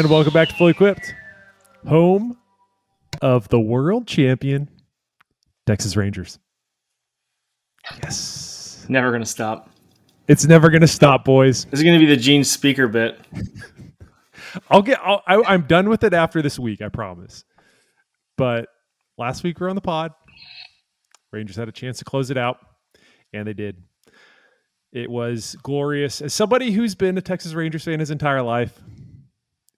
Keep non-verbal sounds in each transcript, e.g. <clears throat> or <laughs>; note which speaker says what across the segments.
Speaker 1: And welcome back to Fully Equipped, home of the world champion Texas Rangers. Yes.
Speaker 2: Never gonna stop.
Speaker 1: It's never going to stop, boys.
Speaker 2: This is gonna be the Gene speaker bit. <laughs>
Speaker 1: I'll get. I'll, I, I'm done with it after this week. I promise. But last week we were on the pod. Rangers had a chance to close it out, and they did. It was glorious. As somebody who's been a Texas Rangers fan his entire life,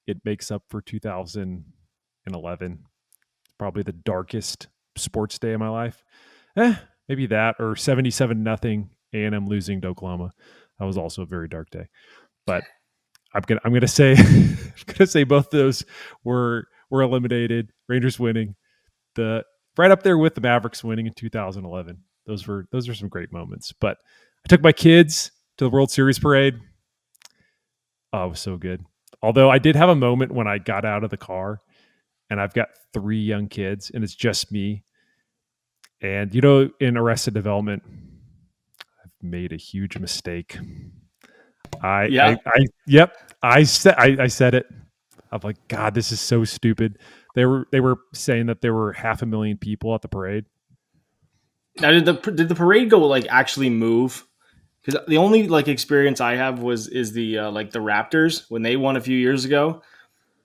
Speaker 1: it makes up for 2011. Probably the darkest sports day of my life. Eh, maybe that or 77 nothing A&M losing to Oklahoma. That was also a very dark day. But I'm gonna I'm gonna say <laughs> I'm gonna say both those were were eliminated. Rangers winning. The right up there with the Mavericks winning in 2011. Those were those are some great moments. But I took my kids to the World Series parade. Oh, it was so good. Although I did have a moment when I got out of the car and I've got three young kids and it's just me. And you know, in Arrested Development, I've made a huge mistake. I,
Speaker 2: Yeah.
Speaker 1: I, I yep, I said I, I said it. I'm like, God, this is so stupid. They were they were saying that there were half a million people at the parade.
Speaker 2: Now, did the did the parade go like actually move? Because the only like experience I have was is the uh, like the Raptors when they won a few years ago.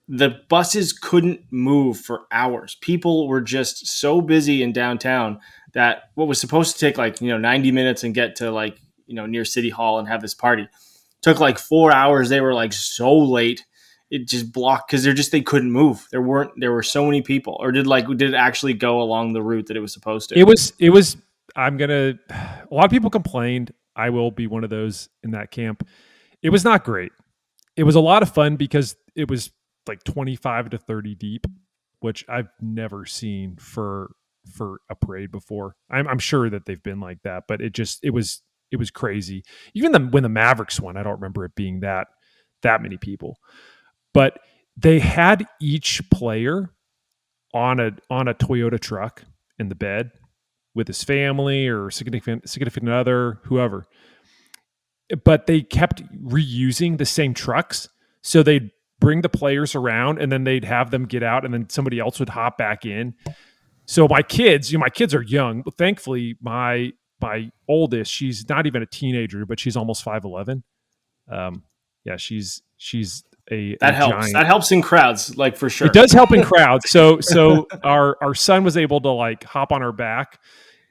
Speaker 2: The buses couldn't move for hours. People were just so busy in downtown that what was supposed to take like you know ninety minutes and get to like you know near City Hall and have this party took like four hours. They were like so late. It just blocked because they're just they couldn't move. There weren't there were so many people. Or did like did it actually go along the route that it was supposed to?
Speaker 1: It was it was I'm gonna <sighs> a lot of people complained. I will be one of those in that camp. It was not great. It was a lot of fun because it was like 25 to 30 deep, which I've never seen for for a parade before. I'm, I'm sure that they've been like that, but it just it was it was crazy. Even the, when the Mavericks won, I don't remember it being that that many people. But they had each player on a on a Toyota truck in the bed with his family or significant significant other, whoever. But they kept reusing the same trucks, so they'd bring the players around and then they'd have them get out, and then somebody else would hop back in. So my kids, you know, my kids are young, but thankfully my my oldest, she's not even a teenager, but she's almost five eleven. Um, yeah, she's she's a
Speaker 2: that
Speaker 1: a
Speaker 2: helps.
Speaker 1: giant.
Speaker 2: That helps in crowds, like for sure.
Speaker 1: It does help in <laughs> crowds. So so our our son was able to like hop on her back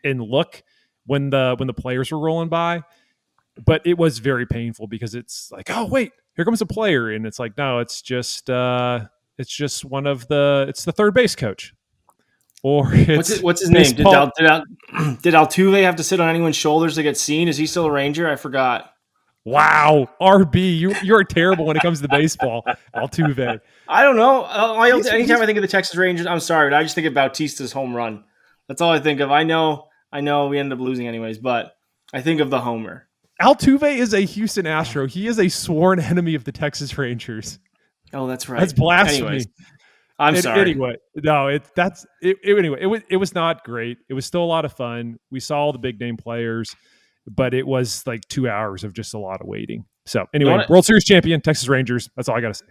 Speaker 1: and look when the when the players were rolling by. But it was very painful because it's like, oh wait, here comes a player, and it's like, no, it's just uh it's just one of the it's the third base coach. Or <laughs> it's
Speaker 2: What's his, what's his name? Did, Al, did, Al, <clears throat> did Altuve have to sit on anyone's shoulders to get seen? Is he still a Ranger? I forgot.
Speaker 1: Wow, RB, you you're terrible when it comes to baseball. <laughs> Altuve.
Speaker 2: I don't know. Uh, I, anytime I think of the Texas Rangers, I'm sorry, but I just think of Bautista's home run. That's all I think of. I know, I know, we ended up losing anyways, but I think of the homer.
Speaker 1: Altuve is a Houston Astro. He is a sworn enemy of the Texas Rangers.
Speaker 2: Oh, that's right.
Speaker 1: That's blasphemy.
Speaker 2: Anyways, I'm
Speaker 1: An-
Speaker 2: sorry.
Speaker 1: Anyway, no, it that's it, it- Anyway, it was it was not great. It was still a lot of fun. We saw all the big name players, but it was like two hours of just a lot of waiting. So anyway,
Speaker 2: wanna-
Speaker 1: World Series champion Texas Rangers. That's all I got to say.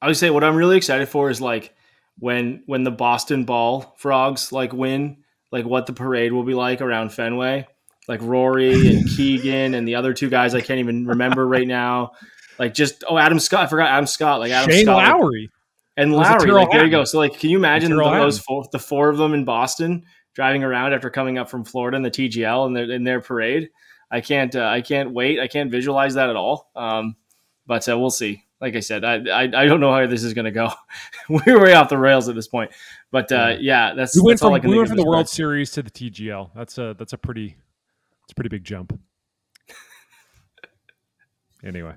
Speaker 2: I would say what I'm really excited for is like when when the Boston Ball Frogs like win, like what the parade will be like around Fenway. Like Rory and <laughs> Keegan and the other two guys I can't even remember right now. Like just oh Adam Scott, I forgot Adam Scott. Like Adam
Speaker 1: Shane
Speaker 2: Scott like,
Speaker 1: Lowry.
Speaker 2: and Lowry. Like there you go. So like, can you imagine
Speaker 1: Tyrrell
Speaker 2: those four, the four of them in Boston driving around after coming up from Florida in the TGL and their in their parade? I can't. Uh, I can't wait. I can't visualize that at all. Um, but uh, we'll see. Like I said, I, I I don't know how this is going to go. <laughs> We're way off the rails at this point. But uh, yeah, that's
Speaker 1: We went
Speaker 2: that's
Speaker 1: from we went from the World. Series to the TGL. That's a that's a pretty it's a pretty big jump. Anyway,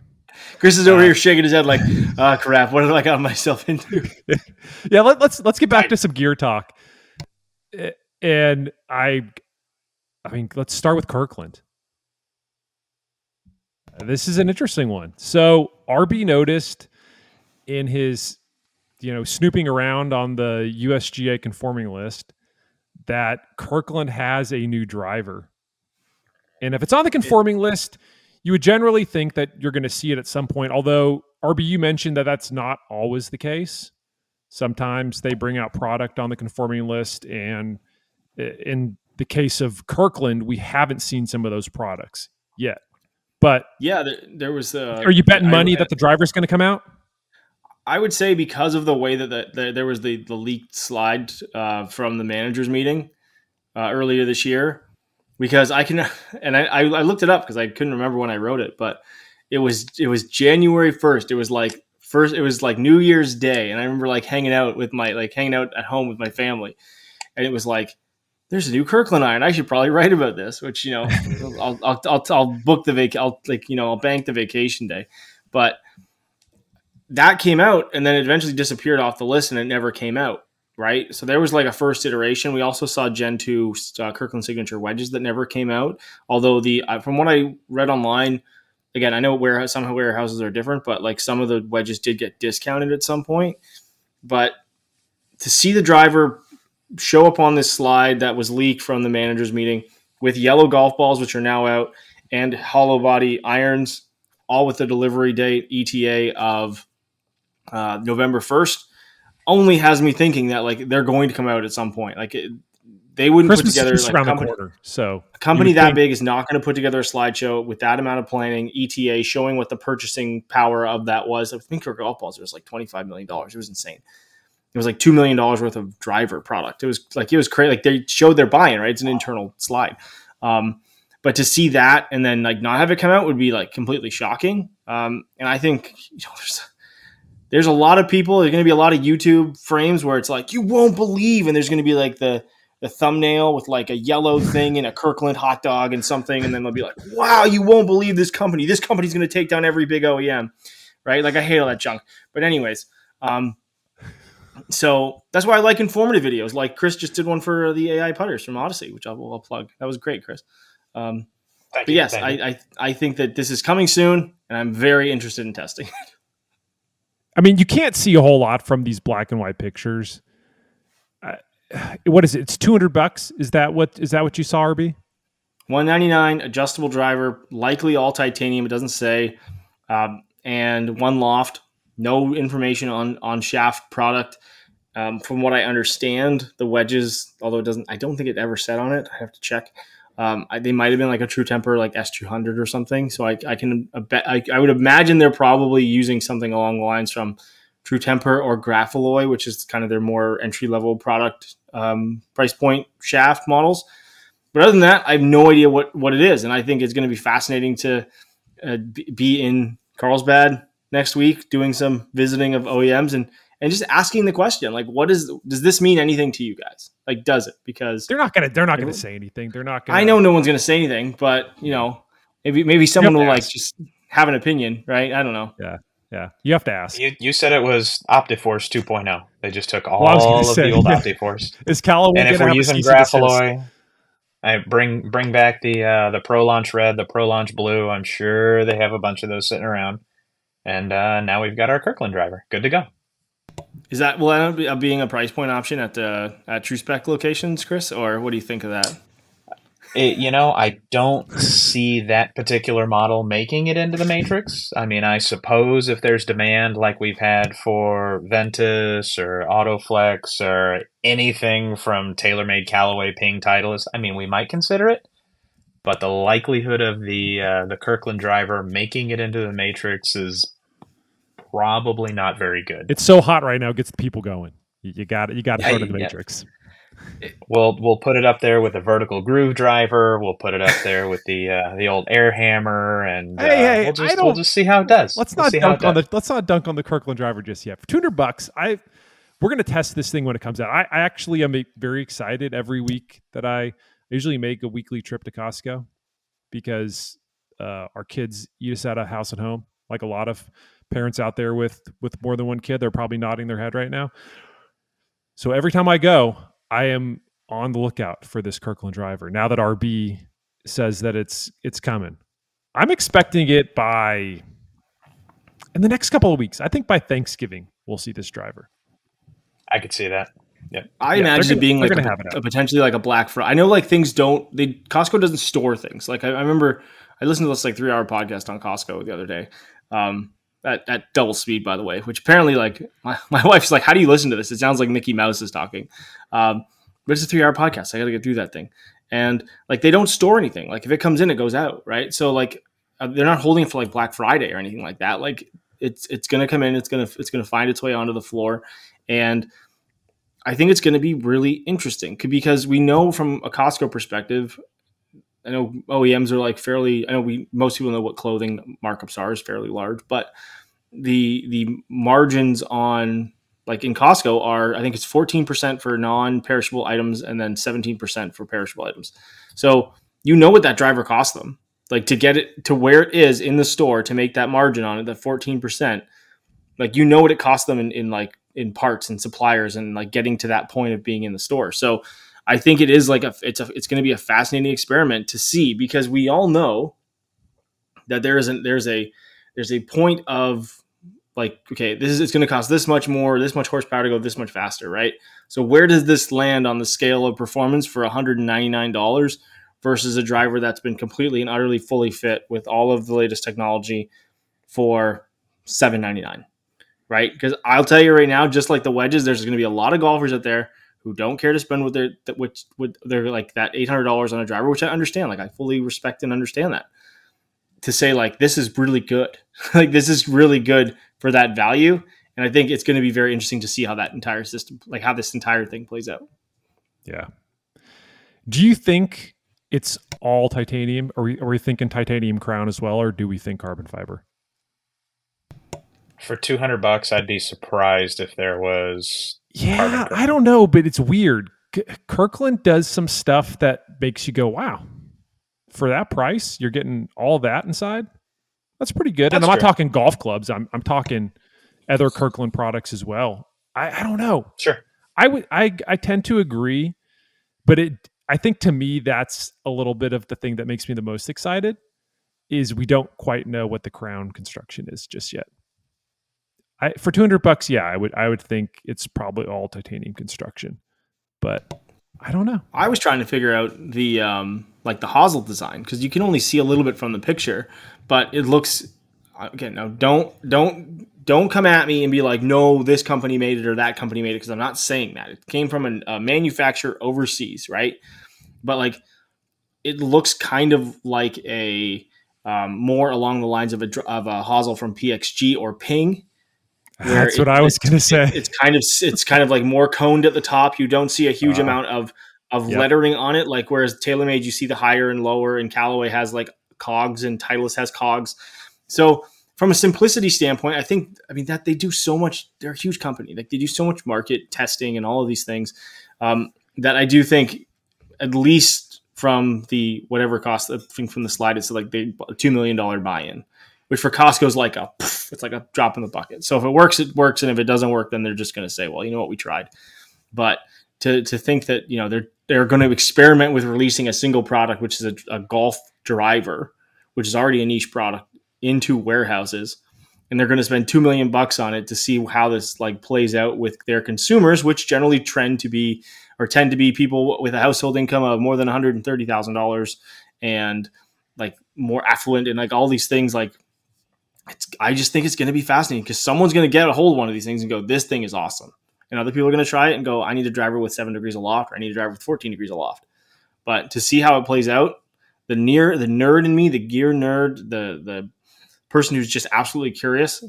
Speaker 2: Chris is over
Speaker 1: Uh,
Speaker 2: here shaking his head like, "Ah, crap! What have I got myself into?" <laughs>
Speaker 1: yeah, let, let's let's get back to some gear talk. And I, I mean, let's start with Kirkland. This is an interesting one. So RB noticed in his, you know, snooping around on the USGA conforming list that Kirkland has a new driver. And if it's on the conforming list, you would generally think that you're going to see it at some point. Although RBU mentioned that that's not always the case. Sometimes they bring out product on the conforming list, and in the case of Kirkland, we haven't seen some of those products yet. But
Speaker 2: yeah, there, there was. Uh,
Speaker 1: are you betting money I, that the driver's going to come out?
Speaker 2: I would say because of the way that the, the, there was the the leaked slide uh, from the managers meeting uh, earlier this year, because I can <laughs> and I, I looked it up because I couldn't remember when I wrote it, but it was it was January first. It was like first it was like New Year's Day, and I remember like hanging out with my like hanging out at home with my family, and it was like there's a new Kirkland iron. I should probably <laughs> write about this, which you know <laughs> I'll, I'll I'll I'll book the vac I'll like you know I'll bank the vacation day, but that came out and then it eventually disappeared off the list and it never came out right? So there was like a first iteration. We also saw Gen 2 uh, Kirkland signature wedges that never came out. Although the uh, from what I read online, again, I know warehouse some warehouses are different, but like some of the wedges did get discounted at some point. But to see the driver show up on this slide that was leaked from the managers meeting with yellow golf balls, which are now out, and hollow body irons, all with the delivery date ETA of uh, November 1st only has me thinking that like they're going to come out at some point. Like it, they wouldn't
Speaker 1: Christmas
Speaker 2: put together like
Speaker 1: around
Speaker 2: company,
Speaker 1: the corner. So
Speaker 2: a company that think- big is not going to put together a slideshow with that amount of planning, ETA showing what the purchasing power of that was. I think for golf balls it was like twenty five million dollars. It was insane. It was like two million dollars worth of driver product. It was like it was crazy. Like they showed their buying right. It's an internal slide. Um, but to see that and then like not have it come out would be like completely shocking. Um, and I think you know, there's there's a lot of people. There's going to be a lot of YouTube frames where it's like you won't believe, and there's going to be like the the thumbnail with like a yellow thing and a Kirkland hot dog and something, and then they'll be like, "Wow, you won't believe this company. This company's going to take down every big OEM." Right? Like I hate all that junk. But anyways, um, so that's why I like informative videos. Like Chris just did one for the AI putters from Odyssey, which I'll, I'll plug. That was great, Chris. Um, but you, yes, I, I I think that this is coming soon, and I'm very interested in testing it. <laughs>
Speaker 1: I mean, you can't see a whole lot from these black and white pictures. Uh, what is it? It's two hundred bucks. Is that what is that what you saw, RB?
Speaker 2: One ninety nine, adjustable driver, likely all titanium. It doesn't say, um, and one loft. No information on on shaft product. Um, from what I understand, the wedges, although it doesn't, I don't think it ever said on it. I have to check. Um, I, they might have been like a True Temper, like S200 or something. So I, I can, I, I would imagine they're probably using something along the lines from True Temper or Graphalloy, which is kind of their more entry level product um, price point shaft models. But other than that, I have no idea what, what it is. And I think it's going to be fascinating to uh, be in Carlsbad next week doing some visiting of OEMs and and just asking the question like what is does this mean anything to you guys? Like does it? Because
Speaker 1: they're not gonna they're not gonna say anything. They're not gonna
Speaker 2: i know no one's gonna say anything but you know maybe maybe someone will like just have an opinion right? I don't know.
Speaker 1: Yeah yeah. You have to ask.
Speaker 3: You, you said it was optiforce 2.0 they just took all well, of say, the old yeah. optiforce. <laughs>
Speaker 1: Is callaway
Speaker 3: and if we're using graphalloy I bring bring back the uh, the Pro Launch Red, the Pro Launch Blue. I'm sure they have a bunch of those sitting around, and uh, now we've got our Kirkland driver. Good to go.
Speaker 2: Is that will that be being a price point option at the at True Spec locations, Chris, or what do you think of that?
Speaker 3: It, you know, I don't see that particular model making it into the Matrix. I mean, I suppose if there's demand like we've had for Ventus or Autoflex or anything from TaylorMade Callaway Ping Titleist, I mean, we might consider it. But the likelihood of the uh, the Kirkland driver making it into the Matrix is probably not very good.
Speaker 1: It's so hot right now; it gets the people going. You, got it. You got to throw it in the Matrix.
Speaker 3: We'll we'll put it up there with the vertical groove driver. We'll put it up there with the uh, the old air hammer, and uh, hey, hey, we'll just we'll just see how it does.
Speaker 1: Let's
Speaker 3: we'll
Speaker 1: not dunk on the let's not dunk on the Kirkland driver just yet. For two hundred bucks, I we're gonna test this thing when it comes out. I, I actually am very excited every week that I usually make a weekly trip to Costco because uh, our kids eat us out of house and home, like a lot of parents out there with with more than one kid they're probably nodding their head right now. So every time i go i am on the lookout for this kirkland driver now that rb says that it's it's coming. I'm expecting it by in the next couple of weeks. I think by thanksgiving we'll see this driver.
Speaker 3: I could see that yeah,
Speaker 2: I yeah, imagine gonna, it being like a, a, potentially like a Black Friday. I know like things don't. They Costco doesn't store things. Like I, I remember I listened to this like three hour podcast on Costco the other day, um, at, at double speed, by the way, which apparently like my, <laughs> my wife's like, how do you listen to this? It sounds like Mickey Mouse is talking. Um, but it's a three hour podcast. I got to get through that thing. And like, they don't store anything. Like if it comes in, it goes out. Right. So like, uh, they're not holding it for like Black Friday or anything like that. Like it's, it's going to come in, it's going to, it's going to find its way onto the floor. And I think it's going to be really interesting because we know from a Costco perspective, I know OEMs are like fairly. I know we most people know what clothing markups are is fairly large, but the the margins on like in Costco are I think it's fourteen percent for non perishable items and then seventeen percent for perishable items. So you know what that driver cost them, like to get it to where it is in the store to make that margin on it, that fourteen percent. Like you know what it cost them in, in like in parts and suppliers and like getting to that point of being in the store. So I think it is like a it's a it's going to be a fascinating experiment to see because we all know that there isn't there's a there's a point of like okay this is it's going to cost this much more this much horsepower to go this much faster right so where does this land on the scale of performance for $199 versus a driver that's been completely and utterly fully fit with all of the latest technology for 799 right because i'll tell you right now just like the wedges there's going to be a lot of golfers out there who don't care to spend with their which with their like that eight hundred dollars on a driver, which I understand. Like I fully respect and understand that. To say like this is really good, <laughs> like this is really good for that value, and I think it's going to be very interesting to see how that entire system, like how this entire thing plays out.
Speaker 1: Yeah. Do you think it's all titanium? Are we are we thinking titanium crown as well, or do we think carbon fiber?
Speaker 3: For two hundred bucks, I'd be surprised if there was
Speaker 1: yeah, I don't know, but it's weird. Kirkland does some stuff that makes you go, "Wow!" For that price, you're getting all that inside. That's pretty good. That's and I'm not talking golf clubs. I'm I'm talking other Kirkland products as well. I, I don't know.
Speaker 3: Sure.
Speaker 1: I would I I tend to agree, but it I think to me that's a little bit of the thing that makes me the most excited is we don't quite know what the crown construction is just yet. I, for 200 bucks, yeah, I would I would think it's probably all titanium construction, but I don't know.
Speaker 2: I was trying to figure out the um, like the hosel design because you can only see a little bit from the picture, but it looks again. Now don't don't don't come at me and be like, no, this company made it or that company made it because I'm not saying that. It came from a, a manufacturer overseas, right? But like, it looks kind of like a um, more along the lines of a of a hosel from PXG or Ping
Speaker 1: that's what I was going to say.
Speaker 2: It, it's kind of it's kind of like more coned at the top. You don't see a huge uh, amount of of yep. lettering on it, like whereas TaylorMade you see the higher and lower, and Callaway has like cogs and Titleist has cogs. So from a simplicity standpoint, I think I mean that they do so much. They're a huge company. Like they do so much market testing and all of these things um, that I do think at least from the whatever cost I think from the slide it's like the two million dollar buy in which for Costco is like a it's like a drop in the bucket. So if it works, it works, and if it doesn't work, then they're just going to say, well, you know what, we tried. But to to think that you know they're they're going to experiment with releasing a single product, which is a, a golf driver, which is already a niche product, into warehouses, and they're going to spend two million bucks on it to see how this like plays out with their consumers, which generally trend to be or tend to be people with a household income of more than one hundred and thirty thousand dollars and like more affluent and like all these things like I just think it's going to be fascinating because someone's going to get a hold of one of these things and go, "This thing is awesome," and other people are going to try it and go, "I need a driver with seven degrees of loft, or I need a driver with fourteen degrees of loft." But to see how it plays out, the near the nerd in me, the gear nerd, the the person who's just absolutely curious,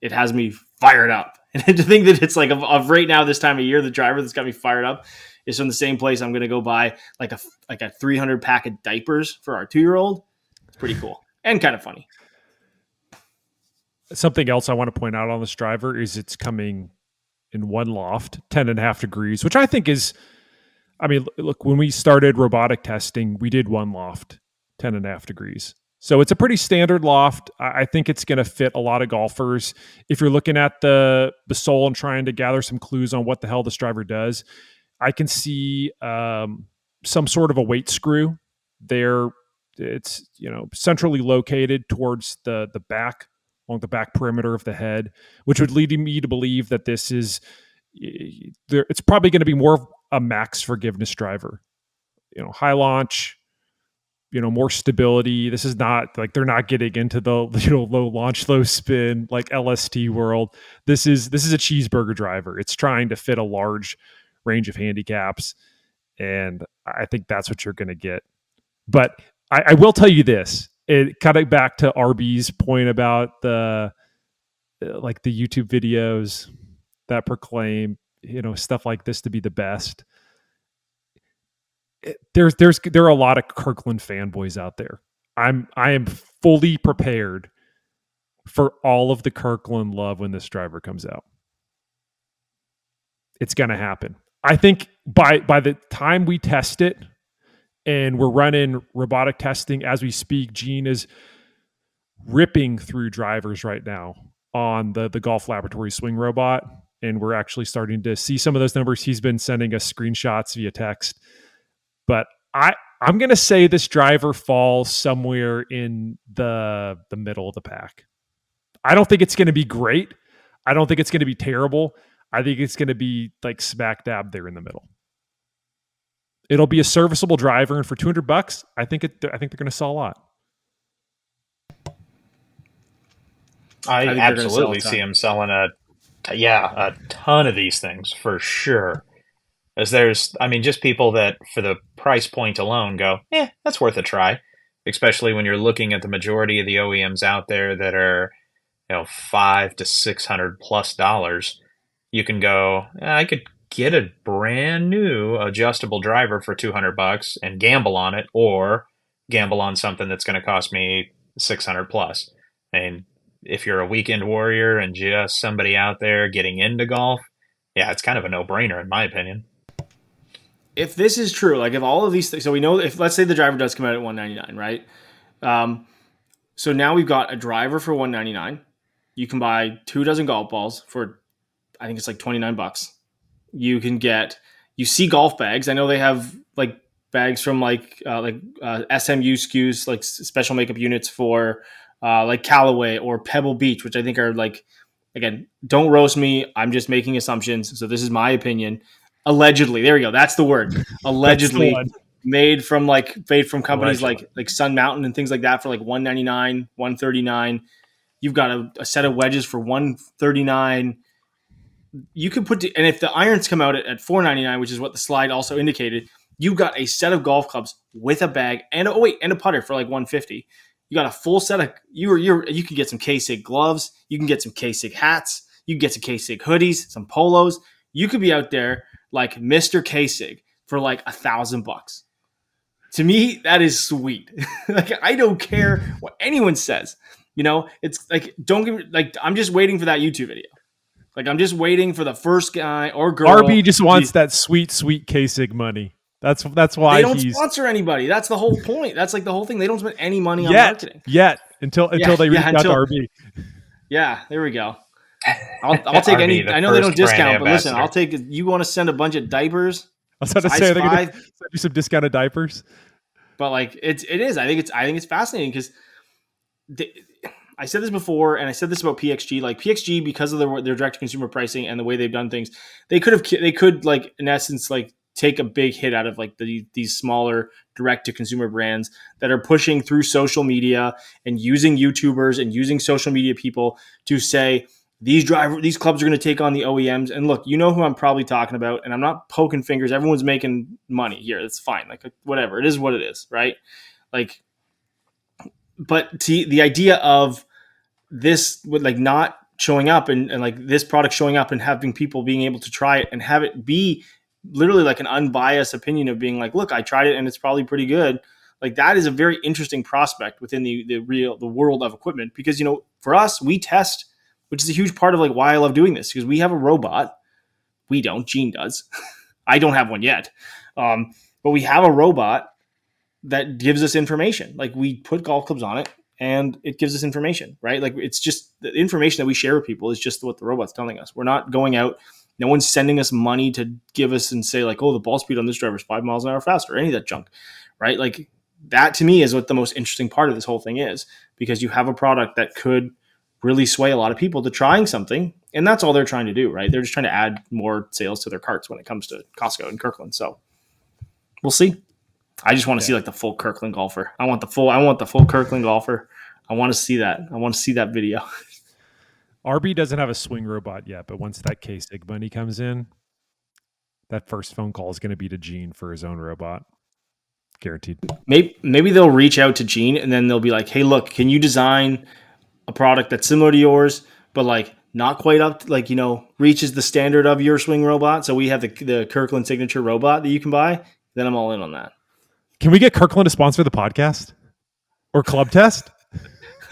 Speaker 2: it has me fired up. <laughs> And to think that it's like of, of right now this time of year, the driver that's got me fired up is from the same place. I'm going to go buy like a like a 300 pack of diapers for our two year old. It's pretty cool and kind of funny.
Speaker 1: Something else I want to point out on this driver is it's coming in one loft, 10 and a half degrees, which I think is, I mean, look, when we started robotic testing, we did one loft, 10 and a half degrees. So it's a pretty standard loft. I think it's going to fit a lot of golfers. If you're looking at the the sole and trying to gather some clues on what the hell this driver does, I can see um, some sort of a weight screw there. It's you know centrally located towards the the back along the back perimeter of the head, which would lead me to believe that this is there. It's probably going to be more of a max forgiveness driver. You know, high launch, you know more stability. This is not like they're not getting into the <laughs> you know low launch, low spin like LST world. This is this is a cheeseburger driver. It's trying to fit a large range of handicaps, and I think that's what you're going to get. But I, I will tell you this: it kind of back to RB's point about the uh, like the YouTube videos that proclaim you know stuff like this to be the best. There's there's there are a lot of Kirkland fanboys out there. I'm I am fully prepared for all of the Kirkland love when this driver comes out. It's going to happen. I think by by the time we test it and we're running robotic testing as we speak, Gene is ripping through drivers right now on the the Golf Laboratory swing robot and we're actually starting to see some of those numbers. He's been sending us screenshots via text. But I I'm going to say this driver falls somewhere in the the middle of the pack. I don't think it's going to be great. I don't think it's going to be terrible. I think it's going to be like smack dab there in the middle. It'll be a serviceable driver, and for 200 bucks, I think it. I think they're going to sell a lot.
Speaker 3: I, I absolutely see him selling a, yeah, a ton of these things for sure. As there's, I mean, just people that for the price point alone go, yeah, that's worth a try. Especially when you're looking at the majority of the OEMs out there that are, you know, five to six hundred plus dollars you can go, eh, I could get a brand new adjustable driver for 200 bucks and gamble on it or gamble on something that's going to cost me 600 plus. And if you're a weekend warrior and just somebody out there getting into golf, yeah, it's kind of a no-brainer in my opinion.
Speaker 2: If this is true, like if all of these things, so we know if let's say the driver does come out at 199, right? Um, so now we've got a driver for 199. You can buy two dozen golf balls for I think it's like 29 bucks. You can get you see golf bags. I know they have like bags from like uh, like uh, SMU SKUs, like special makeup units for uh, like Callaway or Pebble Beach, which I think are like again, don't roast me. I'm just making assumptions. So this is my opinion. Allegedly, there we go. That's the word. <laughs> Allegedly made from like made from companies Allegedly. like like Sun Mountain and things like that for like 199, 139. You've got a, a set of wedges for 139 you could put and if the irons come out at, at 499 which is what the slide also indicated you got a set of golf clubs with a bag and a, oh wait and a putter for like 150 you got a full set of you are you you can get some K-Sig gloves. You can get some K-Sig hats. You can get some K-Sig hoodies some polos. You could be out there like Mr. K-Sig for like a thousand bucks. To me that is sweet. <laughs> Like I don't care what anyone says you know? It's like don't give like I'm just waiting for that YouTube video like I'm just waiting for the first guy or girl.
Speaker 1: RB just wants that sweet, sweet K-Sig money. That's that's why
Speaker 2: they don't
Speaker 1: he's...
Speaker 2: sponsor anybody. That's the whole point. That's like the whole thing. They don't spend any money on
Speaker 1: yet,
Speaker 2: marketing
Speaker 1: yet until until yeah, they reach yeah, out until, to RB.
Speaker 2: Yeah, there we go. I'll, I'll take RB, any. I know they don't discount, but listen, I'll take. You want to send a bunch of diapers?
Speaker 1: I was about to say they're going to send you some discounted diapers.
Speaker 2: But like it's it is. I think it's I think it's fascinating because I said this before, and I said this about PXG. Like PXG, because of their, their direct to consumer pricing and the way they've done things, they could have they could like in essence like take a big hit out of like the, these smaller direct to consumer brands that are pushing through social media and using YouTubers and using social media people to say these driver these clubs are going to take on the OEMs. And look, you know who I'm probably talking about, and I'm not poking fingers. Everyone's making money here. It's fine. Like whatever. It is what it is, right? Like, but to, the idea of this would like not showing up and, and like this product showing up and having people being able to try it and have it be literally like an unbiased opinion of being like, look, I tried it and it's probably pretty good. Like that is a very interesting prospect within the the real the world of equipment because you know for us we test, which is a huge part of like why I love doing this because we have a robot. We don't. Gene does. <laughs> I don't have one yet, um, but we have a robot that gives us information. Like we put golf clubs on it and it gives us information, right? Like it's just the information that we share with people is just what the robot's telling us. We're not going out. No one's sending us money to give us and say like, oh, the ball speed on this driver is five miles an hour faster, any of that junk, right? Like that to me is what the most interesting part of this whole thing is because you have a product that could really sway a lot of people to trying something, and that's all they're trying to do, right? They're just trying to add more sales to their carts when it comes to Costco and Kirkland. So we'll see. I just want to see like the full Kirkland golfer. I want the full. I want the full Kirkland golfer. I want to see that. I want to see that video. <laughs>
Speaker 1: RB doesn't have a swing robot yet, but once that K Sig money comes in, that first phone call is going to be to Gene for his own robot, guaranteed.
Speaker 2: Maybe maybe they'll reach out to Gene and then they'll be like, "Hey, look, can you design a product that's similar to yours, but like not quite up, to, like you know, reaches the standard of your swing robot? So we have the the Kirkland signature robot that you can buy. Then I'm all in on that.
Speaker 1: Can we get Kirkland to sponsor the podcast or Club Test?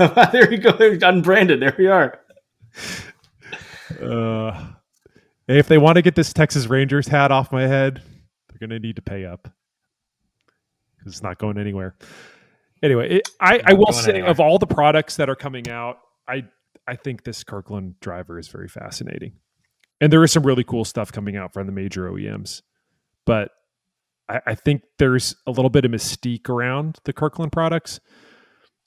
Speaker 1: <laughs>
Speaker 2: there we go. Unbranded. There we are.
Speaker 1: Uh, if they want to get this Texas Rangers hat off my head, they're going to need to pay up because it's not going anywhere. Anyway, it, I, I will say anywhere. of all the products that are coming out, I I think this Kirkland driver is very fascinating, and there is some really cool stuff coming out from the major OEMs, but I, I think there's a little bit of mystique around the Kirkland products,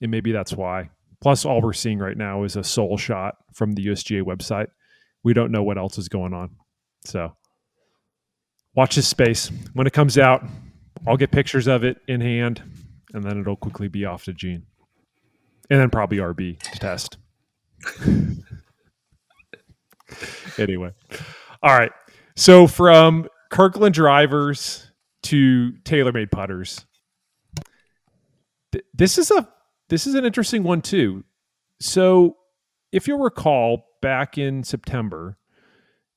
Speaker 1: and maybe that's why. Plus, all we're seeing right now is a sole shot from the USGA website. We don't know what else is going on. So watch this space. When it comes out, I'll get pictures of it in hand, and then it'll quickly be off to Gene. And then probably RB to test. <laughs> anyway. All right. So from Kirkland drivers to TaylorMade putters. Th- this is a this is an interesting one too. So, if you'll recall, back in September,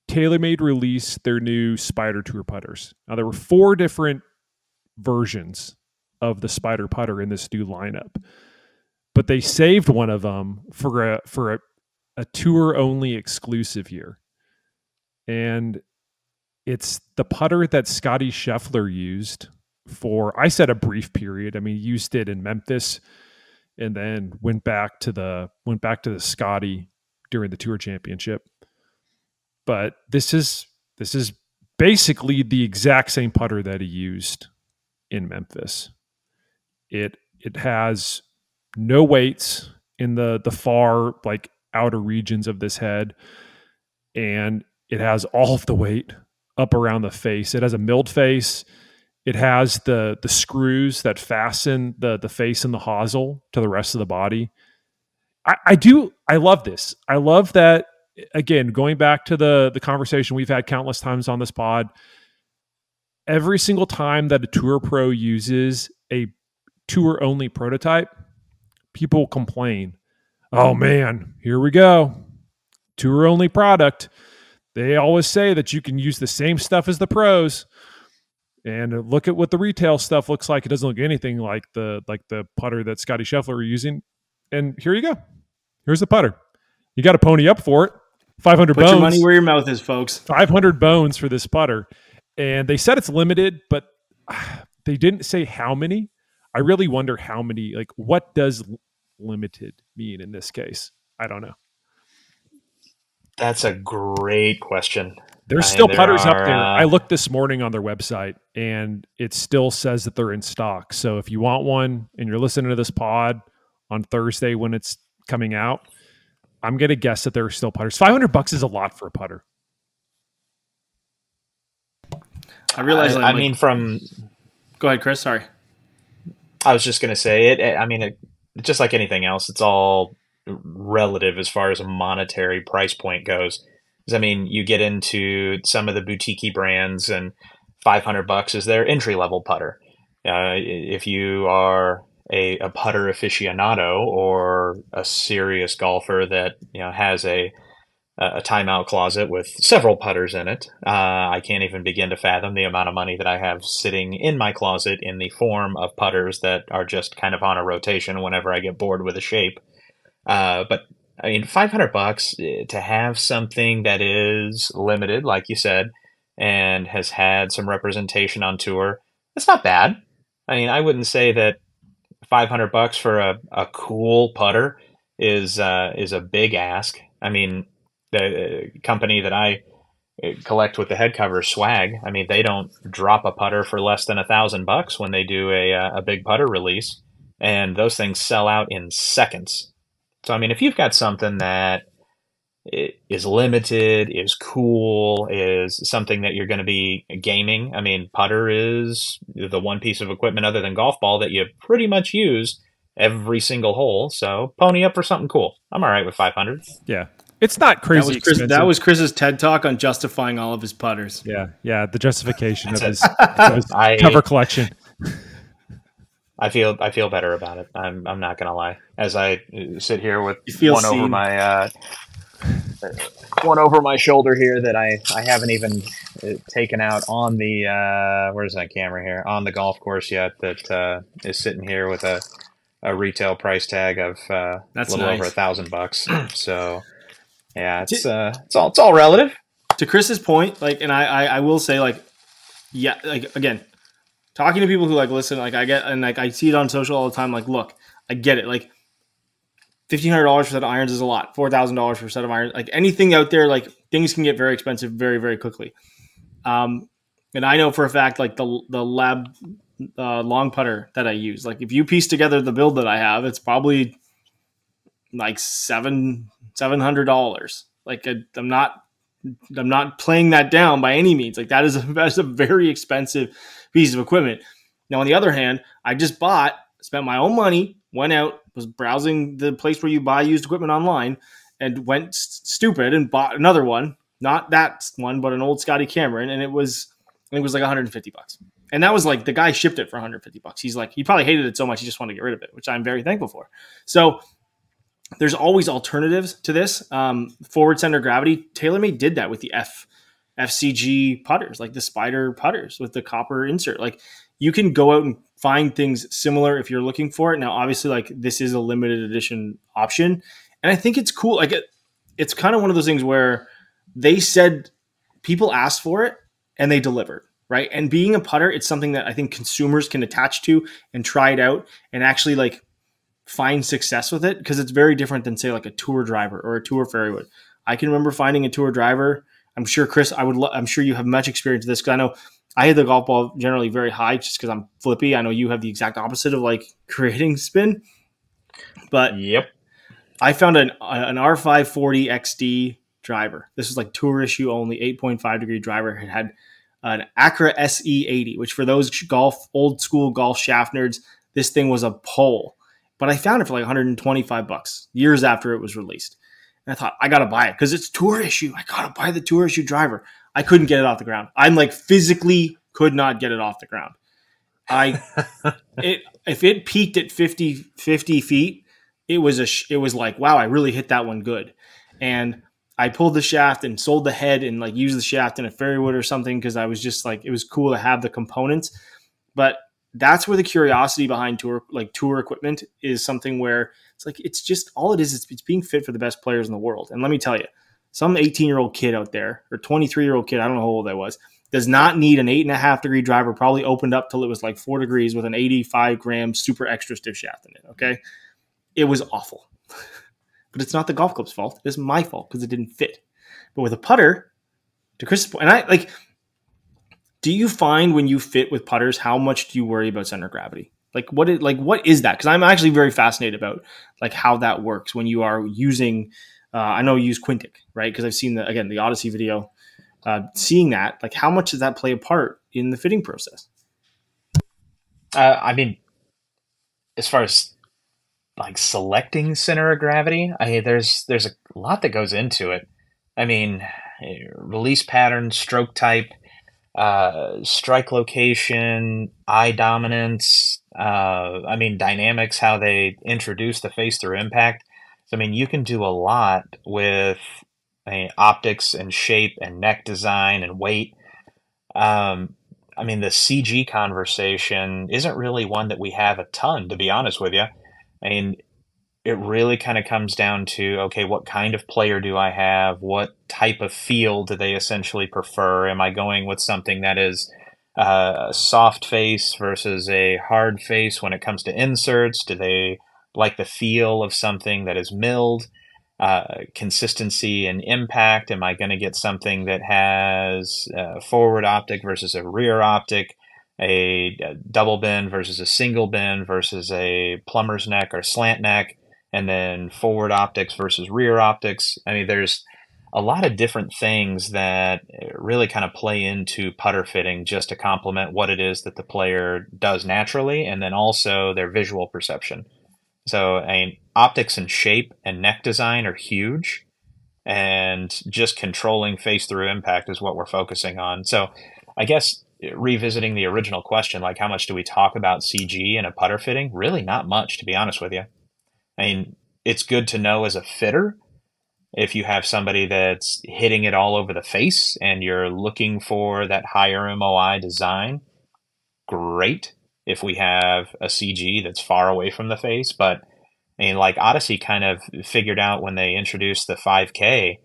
Speaker 1: TaylorMade released their new Spider Tour putters. Now, there were four different versions of the Spider putter in this new lineup, but they saved one of them for a for a, a tour only exclusive year, and it's the putter that Scottie Scheffler used for. I said a brief period. I mean, used it in Memphis and then went back to the went back to the Scotty during the Tour Championship. But this is this is basically the exact same putter that he used in Memphis. It it has no weights in the the far like outer regions of this head and it has all of the weight up around the face. It has a milled face it has the the screws that fasten the the face and the hosel to the rest of the body. I, I do I love this. I love that again, going back to the the conversation we've had countless times on this pod, every single time that a tour pro uses a tour only prototype, people complain. Oh man, here we go. Tour only product. They always say that you can use the same stuff as the pros and look at what the retail stuff looks like. It doesn't look anything like the like the putter that Scottie Scheffler are using. And here you go. Here's the putter. You got to pony up for it. 500
Speaker 2: Put
Speaker 1: bones.
Speaker 2: your money where your mouth is, folks.
Speaker 1: 500 bones for this putter. And they said it's limited, but <sighs> they didn't say how many. I really wonder how many, like, what does limited mean in this case? I don't know.
Speaker 3: That's a great question.
Speaker 1: There's still putters are, up there. Uh, I looked this morning on their website and it still says that they're in stock. So if you want one and you're listening to this pod on Thursday when it's coming out, I'm going to guess that there are still putters. 500 bucks is a lot for a putter.
Speaker 2: I realize.
Speaker 3: I, I like, mean, from.
Speaker 2: Go ahead, Chris. Sorry.
Speaker 3: I was just going to say it. I mean, it, just like anything else, it's all relative as far as a monetary price point goes. I mean, you get into some of the boutique brands, and 500 bucks is their entry level putter. Uh, if you are a, a putter aficionado or a serious golfer that you know has a a timeout closet with several putters in it. Uh, I can't even begin to fathom the amount of money that I have sitting in my closet in the form of putters that are just kind of on a rotation whenever I get bored with a shape. Uh, but I mean, 500 bucks eh, to have something that is limited, like you said, and has had some representation on tour, it's not bad. I mean, I wouldn't say that 500 bucks for a, a cool putter is uh, is a big ask. I mean, the company that I eh, collect with the head cover swag i mean they don't drop a putter for less than a thousand bucks when they do a, uh, a big putter release and those things sell out in seconds so, I mean, if you've got something that is limited, is cool, is something that you're going to be gaming. I mean, putter is the one piece of equipment other than golf ball that you pretty much use every single hole. So pony up for something cool. I'm all right with 500.
Speaker 1: Yeah. It's not crazy.
Speaker 2: That was, Chris,
Speaker 1: expensive.
Speaker 2: that was Chris's TED talk on justifying all of his putters.
Speaker 1: yeah, yeah. The justification of his, of his <laughs>
Speaker 3: I-
Speaker 1: cover collection.
Speaker 3: I feel I feel better about it. I'm I'm not gonna lie. As I uh, sit here with one over my uh, one over my shoulder here that I I haven't even uh, taken out on the uh, where's that camera here on the golf course yet. That uh, is sitting here with a a retail price tag of uh,
Speaker 2: That's
Speaker 3: a little over a thousand bucks. <clears throat> So yeah, it's uh, it's all it's all relative.
Speaker 2: to Chris's point, like, and I, I, I will say, like, yeah, like again, talking to people who like listen, like I get, and like I see it on social all the time. Like, look, I get it. Like, fifteen hundred dollars for set of irons is a lot. Four thousand dollars for a set of irons, like anything out there, like things can get very expensive very, very quickly. Um, and I know for a fact, like the the lab uh, long putter that I use, like if you piece together the build that I have, it's probably like seven seven hundred dollars. Like I, I'm not I'm not playing that down by any means. Like that is a <laughs> that's a very expensive piece of equipment. Now, on the other hand, I just bought, spent my own money, went out, was browsing the place where you buy used equipment online, and went s- stupid and bought another one. Not that one, but an old Scotty Cameron, and it was it was like 150 bucks. And that was like the guy shipped it for 150 bucks. He's like he probably hated it so much he just wanted to get rid of it, which I'm very thankful for. So there's always alternatives to this. Um, forward center gravity, TaylorMade did that with the F FCG putters, like the spider putters with the copper insert. Like you can go out and find things similar if you're looking for it. Now, obviously, like this is a limited edition option, and I think it's cool. Like it, it's kind of one of those things where they said people asked for it and they delivered. Right. And being a putter, it's something that I think consumers can attach to and try it out and actually like find success with it because it's very different than say like a tour driver or a tour would. I can remember finding a tour driver. I'm sure Chris, I would. Lo- I'm sure you have much experience with this because I know I hit the golf ball generally very high just because I'm flippy. I know you have the exact opposite of like <laughs> creating spin, but
Speaker 3: Yep.
Speaker 2: I found an uh, an R540 XD driver. This was like tour issue only, 8.5 degree driver. It had an Accra SE80, which for those golf old school golf shaft nerds, this thing was a pole. But I found it for like 125 bucks years after it was released. And I thought I gotta buy it because it's tour issue. I gotta buy the tour issue driver. I couldn't get it off the ground. I'm like physically could not get it off the ground. I <laughs> it if it peaked at 50 50 feet, it was a sh- it was like wow, I really hit that one good. And I pulled the shaft and sold the head and like used the shaft in a fairway wood or something because I was just like it was cool to have the components. But that's where the curiosity behind tour like tour equipment is something where it's like it's just all it is. It's, it's being fit for the best players in the world. And let me tell you, some 18 year old kid out there or 23 year old kid, I don't know how old I was, does not need an eight and a half degree driver. Probably opened up till it was like four degrees with an 85 gram super extra stiff shaft in it. Okay, it was awful. <laughs> but it's not the golf club's fault. It's my fault because it didn't fit. But with a putter, to Chris's point, and I like, do you find when you fit with putters, how much do you worry about center gravity? Like what is like what is that? Because I'm actually very fascinated about like how that works when you are using. Uh, I know you use Quintic, right? Because I've seen the again the Odyssey video. Uh, seeing that, like, how much does that play a part in the fitting process?
Speaker 3: Uh, I mean, as far as like selecting center of gravity, I there's there's a lot that goes into it. I mean, release pattern, stroke type, uh, strike location, eye dominance. Uh, I mean, dynamics, how they introduce the face through impact. So, I mean, you can do a lot with eh, optics and shape and neck design and weight. Um, I mean, the CG conversation isn't really one that we have a ton, to be honest with you. I mean, it really kind of comes down to okay, what kind of player do I have? What type of feel do they essentially prefer? Am I going with something that is uh, a soft face versus a hard face when it comes to inserts? Do they like the feel of something that is milled? Uh, consistency and impact? Am I going to get something that has a forward optic versus a rear optic, a, a double bend versus a single bend versus a plumber's neck or slant neck, and then forward optics versus rear optics? I mean, there's a lot of different things that really kind of play into putter fitting just to complement what it is that the player does naturally and then also their visual perception. So, I mean, optics and shape and neck design are huge, and just controlling face through impact is what we're focusing on. So, I guess revisiting the original question, like how much do we talk about CG in a putter fitting? Really, not much, to be honest with you. I mean, it's good to know as a fitter if you have somebody that's hitting it all over the face and you're looking for that higher MOI design, great. If we have a CG that's far away from the face, but I mean, like Odyssey kind of figured out when they introduced the 5K,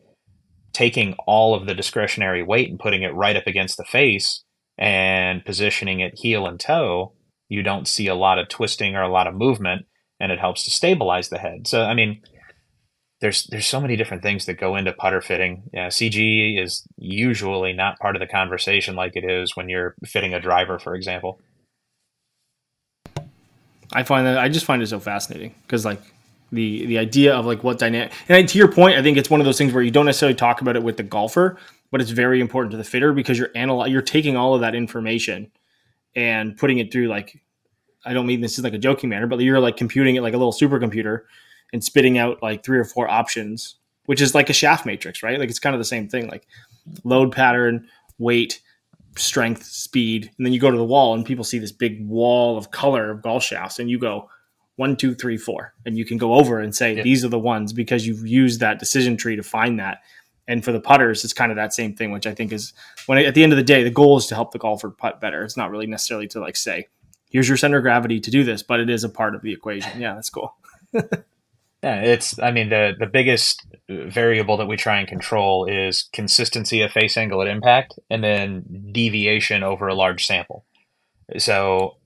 Speaker 3: taking all of the discretionary weight and putting it right up against the face and positioning it heel and toe, you don't see a lot of twisting or a lot of movement, and it helps to stabilize the head. So, I mean, there's there's so many different things that go into putter fitting. Yeah, CG is usually not part of the conversation like it is when you're fitting a driver, for example.
Speaker 2: I find that I just find it so fascinating because like the the idea of like what dynamic and to your point, I think it's one of those things where you don't necessarily talk about it with the golfer, but it's very important to the fitter because you're analy- you're taking all of that information and putting it through like I don't mean this is like a joking manner, but you're like computing it like a little supercomputer and spitting out like three or four options, which is like a shaft matrix, right? Like it's kind of the same thing, like load pattern, weight, strength, speed, and then you go to the wall and people see this big wall of color of golf shafts, and you go one, two, three, four, and you can go over and say yeah. these are the ones because you've used that decision tree to find that. And for the putters, it's kind of that same thing, which I think is when at the end of the day, the goal is to help the golfer putt better. It's not really necessarily to like say, here's your center of gravity to do this, but it is a part of the equation. Yeah, that's cool. <laughs>
Speaker 3: Yeah, it's. I mean, the the biggest variable that we try and control is consistency of face angle at impact, and then deviation over a large sample. So,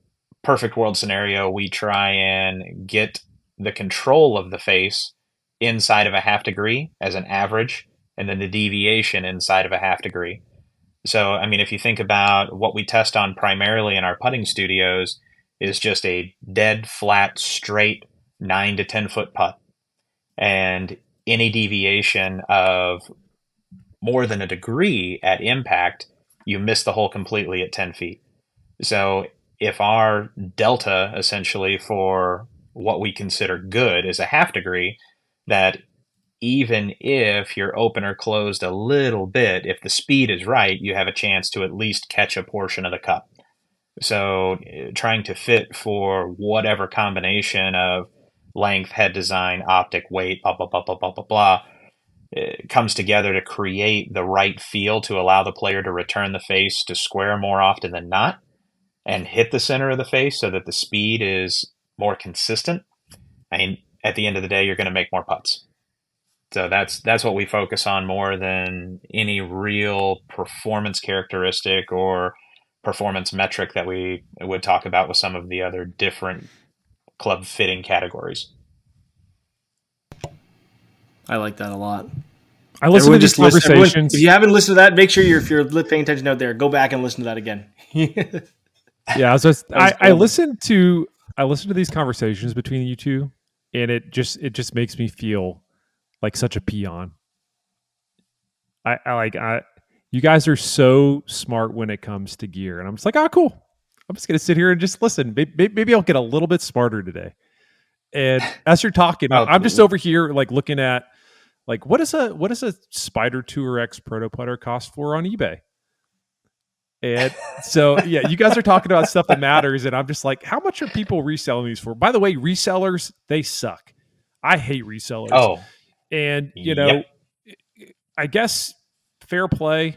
Speaker 3: perfect world scenario, we try and get the control of the face inside of a half degree as an average, and then the deviation inside of a half degree. So, I mean, if you think about what we test on primarily in our putting studios, is just a dead, flat, straight nine to 10 foot putt and any deviation of more than a degree at impact, you miss the hole completely at 10 feet. So if our delta essentially for what we consider good is a half degree, that even if your opener closed a little bit, if the speed is right, you have a chance to at least catch a portion of the cup. So uh, trying to fit for whatever combination of length, head design, optic, weight, blah, blah, blah, blah, blah, blah, blah, it comes together to create the right feel to allow the player to return the face to square more often than not and hit the center of the face so that the speed is more consistent. I mean, at the end of the day, you're going to make more putts. So that's that's what we focus on more than any real performance characteristic or performance metric that we would talk about with some of the other different club fitting categories.
Speaker 2: I like that a lot.
Speaker 1: I listen everyone to these conversations.
Speaker 2: Listen, everyone, if you haven't listened to that, make sure you're if you're paying attention out there, go back and listen to that again. <laughs>
Speaker 1: yeah, I, just, I, I listen to I listen to these conversations between you two, and it just it just makes me feel like such a peon. I, I like I you guys are so smart when it comes to gear, and I'm just like, oh, cool. I'm just going to sit here and just listen. Maybe, maybe, I'll get a little bit smarter today. And as you're talking, <laughs> oh, I'm just over here like looking at like what is a what is a Spider Tour X Proto Putter cost for on eBay? And so <laughs> yeah, you guys are talking about stuff that matters, and I'm just like, how much are people reselling these for? By the way, resellers they suck. I hate resellers.
Speaker 3: Oh,
Speaker 1: and you know, yep. I guess fair play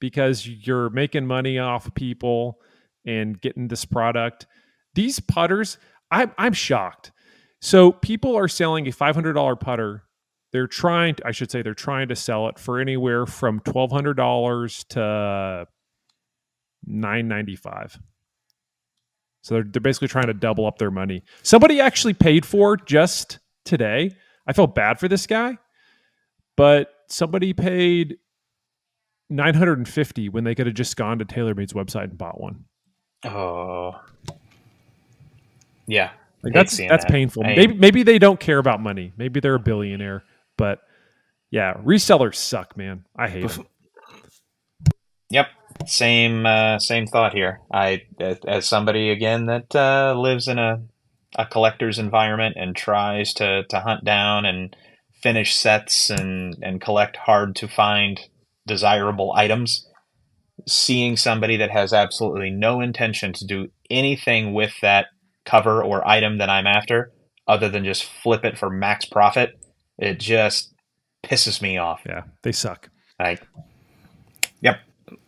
Speaker 1: because you're making money off people and getting this product. These putters, I'm I'm shocked. So people are selling a $500 putter. They're trying, to, I should say, they're trying to sell it for anywhere from $1,200 to nine ninety five. So they're, they're basically trying to double up their money. Somebody actually paid for just today. I felt bad for this guy, but somebody paid 950 when they could have just gone to TaylorMade's website and bought one.
Speaker 3: Oh, yeah.
Speaker 1: Like that's that's that. painful. I, maybe maybe they don't care about money. Maybe they're a billionaire, but Yeah, resellers suck, man. I hate them.
Speaker 3: Yep, same uh, same thought here. I as, as somebody again that uh, lives in a a collector's environment and tries to to hunt down and finish sets and and collect hard to find desirable items. Seeing somebody that has absolutely no intention to do anything with that cover or item that I'm after, other than just flip it for max profit, it just pisses me off.
Speaker 1: Yeah, they suck.
Speaker 3: Like, yep,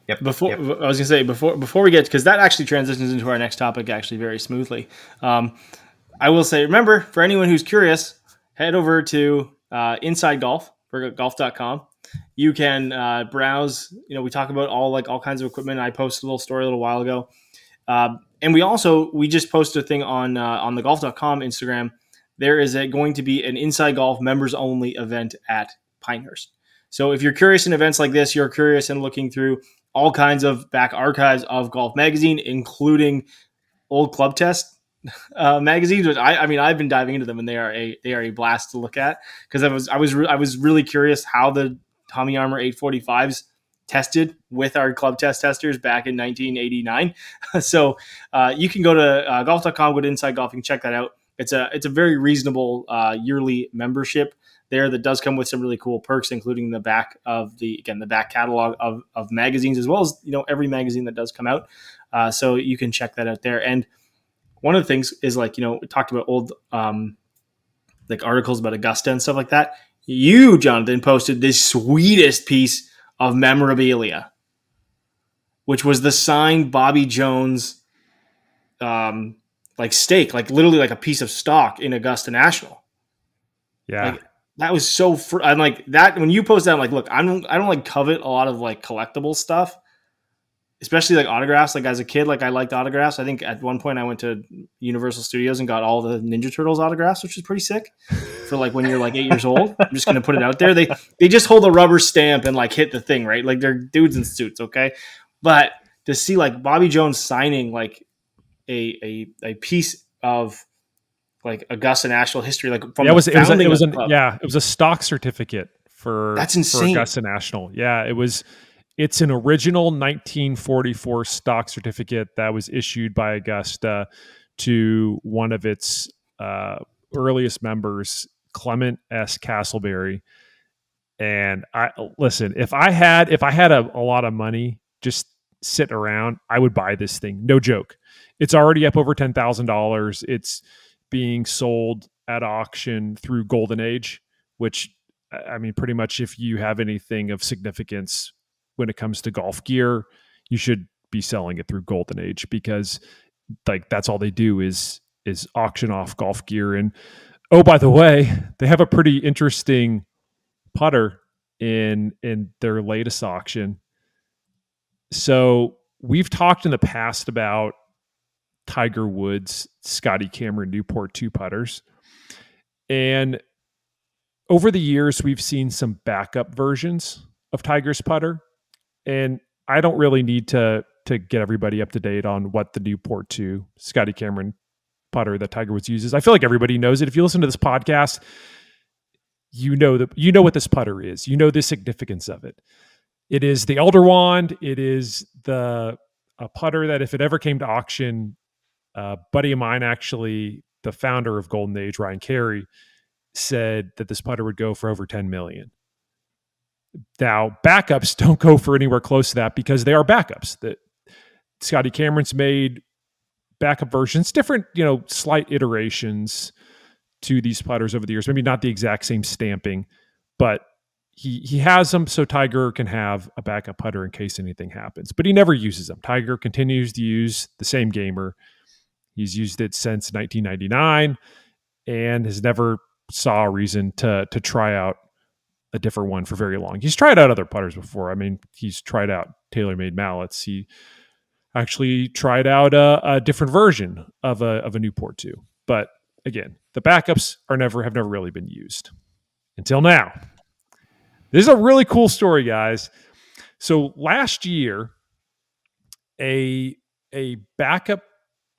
Speaker 3: yep.
Speaker 2: Before
Speaker 3: yep.
Speaker 2: I was gonna say before before we get because that actually transitions into our next topic actually very smoothly. Um, I will say, remember for anyone who's curious, head over to uh, Inside Golf for golf.com. You can uh, browse. You know, we talk about all like all kinds of equipment. I posted a little story a little while ago, uh, and we also we just posted a thing on uh, on the golf.com Instagram. There is a, going to be an Inside Golf members only event at Pinehurst. So if you're curious in events like this, you're curious and looking through all kinds of back archives of Golf Magazine, including old Club Test uh, magazines. Which I, I mean, I've been diving into them, and they are a they are a blast to look at because I was I was re- I was really curious how the Tommy Armour 845s tested with our club test testers back in 1989. <laughs> so uh, you can go to uh, golf.com, go to Inside Golf, check that out. It's a it's a very reasonable uh, yearly membership there that does come with some really cool perks, including the back of the again the back catalog of, of magazines as well as you know every magazine that does come out. Uh, so you can check that out there. And one of the things is like you know we talked about old um, like articles about Augusta and stuff like that. You Jonathan posted this sweetest piece of memorabilia, which was the signed Bobby Jones um, like stake, like literally like a piece of stock in Augusta National.
Speaker 1: Yeah,
Speaker 2: Like, that was so fr- I'm like that when you post that I'm like look I don't I don't like covet a lot of like collectible stuff especially like autographs like as a kid like I liked autographs I think at one point I went to Universal Studios and got all the Ninja Turtles autographs which is pretty sick for like when you're like 8 years old I'm just going to put it out there they they just hold a rubber stamp and like hit the thing right like they're dudes in suits okay but to see like Bobby Jones signing like a a, a piece of like Augusta National history, like from
Speaker 1: yeah, it
Speaker 2: the
Speaker 1: was it was a, it was an, yeah it was a stock certificate for
Speaker 2: That's
Speaker 1: for
Speaker 2: insane.
Speaker 1: Augusta National. Yeah, it was. It's an original 1944 stock certificate that was issued by Augusta to one of its uh, earliest members, Clement S. Castleberry. And I listen, if I had if I had a, a lot of money just sitting around, I would buy this thing. No joke. It's already up over ten thousand dollars. It's being sold at auction through Golden Age, which I mean, pretty much if you have anything of significance when it comes to golf gear, you should be selling it through Golden Age because like that's all they do is is auction off golf gear. And oh, by the way, they have a pretty interesting putter in in their latest auction. So we've talked in the past about Tiger Woods, Scotty Cameron Newport two putters. And over the years, we've seen some backup versions of Tiger's putter. And I don't really need to to get everybody up to date on what the Newport 2 Scotty Cameron putter that Tiger Woods uses. I feel like everybody knows it. If you listen to this podcast, you know that you know what this putter is. You know the significance of it. It is the Elder Wand. It is the a putter that if it ever came to auction, a buddy of mine, actually the founder of Golden Age, Ryan Carey, said that this putter would go for over 10 million. Now, backups <laughs> don't go for anywhere close to that because they are backups. That Scotty Cameron's made backup versions, different, you know, slight iterations to these putters over the years. Maybe not the exact same stamping, but he he has them so Tiger can have a backup putter in case anything happens. But he never uses them. Tiger continues to use the same gamer. He's used it since 1999 and has never saw a reason to to try out a different one for very long. He's tried out other putters before. I mean, he's tried out TaylorMade mallets. He actually tried out a, a different version of a of a Newport 2. But again, the backups are never have never really been used until now. This is a really cool story, guys. So last year, a a backup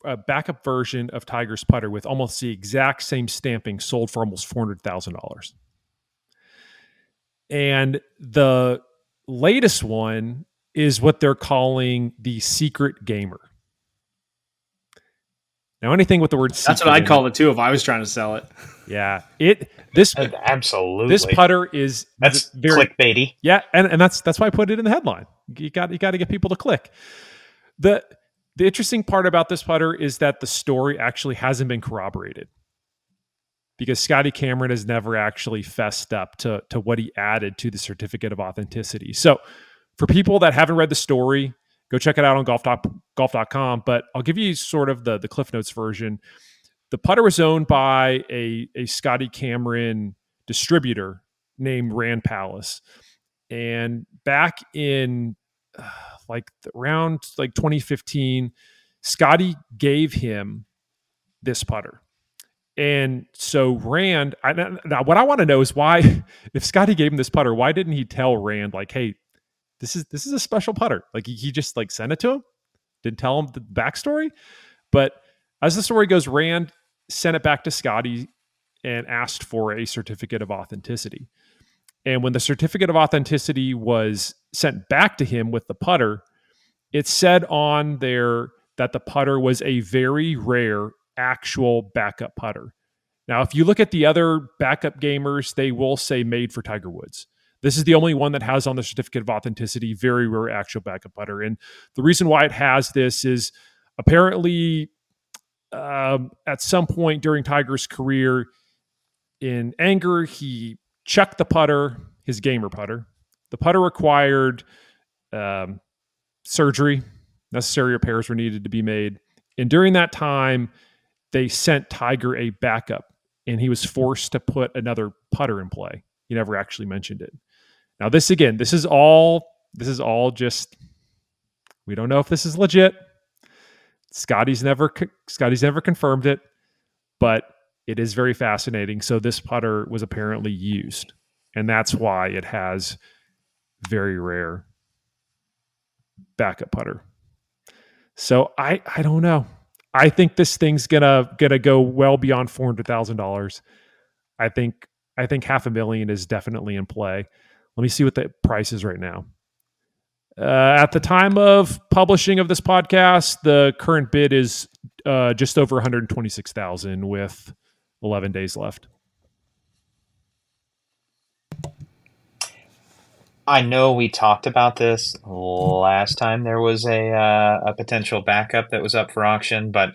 Speaker 1: a backup version of Tiger's putter with almost the exact same stamping sold for almost four hundred thousand dollars. And the latest one is what they're calling the secret gamer. Now, anything with the word secret That's
Speaker 2: what I'd call it too if I was trying to sell it.
Speaker 1: Yeah, it this <laughs>
Speaker 3: Absolutely.
Speaker 1: this putter is
Speaker 3: That's
Speaker 1: very
Speaker 3: clickbaity.
Speaker 1: yeah, and, and that's that's why I put it in the headline. You got you got to get people to click. the The interesting part about this putter is that the story actually hasn't been corroborated because Scotty Cameron has never actually fessed up to to what he added to the certificate of authenticity. So, for people that haven't read the story, go check it out on golf dot, golf.com. But I'll give you sort of the the Cliff Notes version. The putter was owned by a a Scotty Cameron distributor named Rand Palace, and back in uh, like around like 2015, Scotty gave him this putter. And so Rand, I, now what I want to know is why, <laughs> if Scotty gave him this putter, why didn't he tell Rand like, "Hey, this is this is a special putter"? Like he, he just like sent it to him, didn't tell him the backstory. But as the story goes, Rand sent it back to Scotty and asked for a certificate of authenticity. And when the certificate of authenticity was sent back to him with the putter, it said on there that the putter was a very rare actual backup putter. Now, if you look at the other backup gamers, they will say made for Tiger Woods. This is the only one that has on the certificate of authenticity very rare actual backup putter. And the reason why it has this is apparently um, at some point during Tiger's career, in anger, he chucked the putter, his gamer putter. The putter required um, surgery, necessary repairs were needed to be made. And during that time, they sent Tiger a backup, and he was forced to put another putter in play. He never actually mentioned it. Now, this again, this is all this is all just we don't know if this is legit. Scotty's never Scotty's never confirmed it, but it is very fascinating. So this putter was apparently used, and that's why it has very rare backup putter. So I I don't know. I think this thing's gonna gonna go well beyond four hundred thousand dollars. I think I think half a million is definitely in play. Let me see what the price is right now. Uh, at the time of publishing of this podcast, the current bid is uh, just over one hundred twenty six thousand with eleven days left.
Speaker 3: I know we talked about this last time there was a uh, a potential backup that was up for auction, but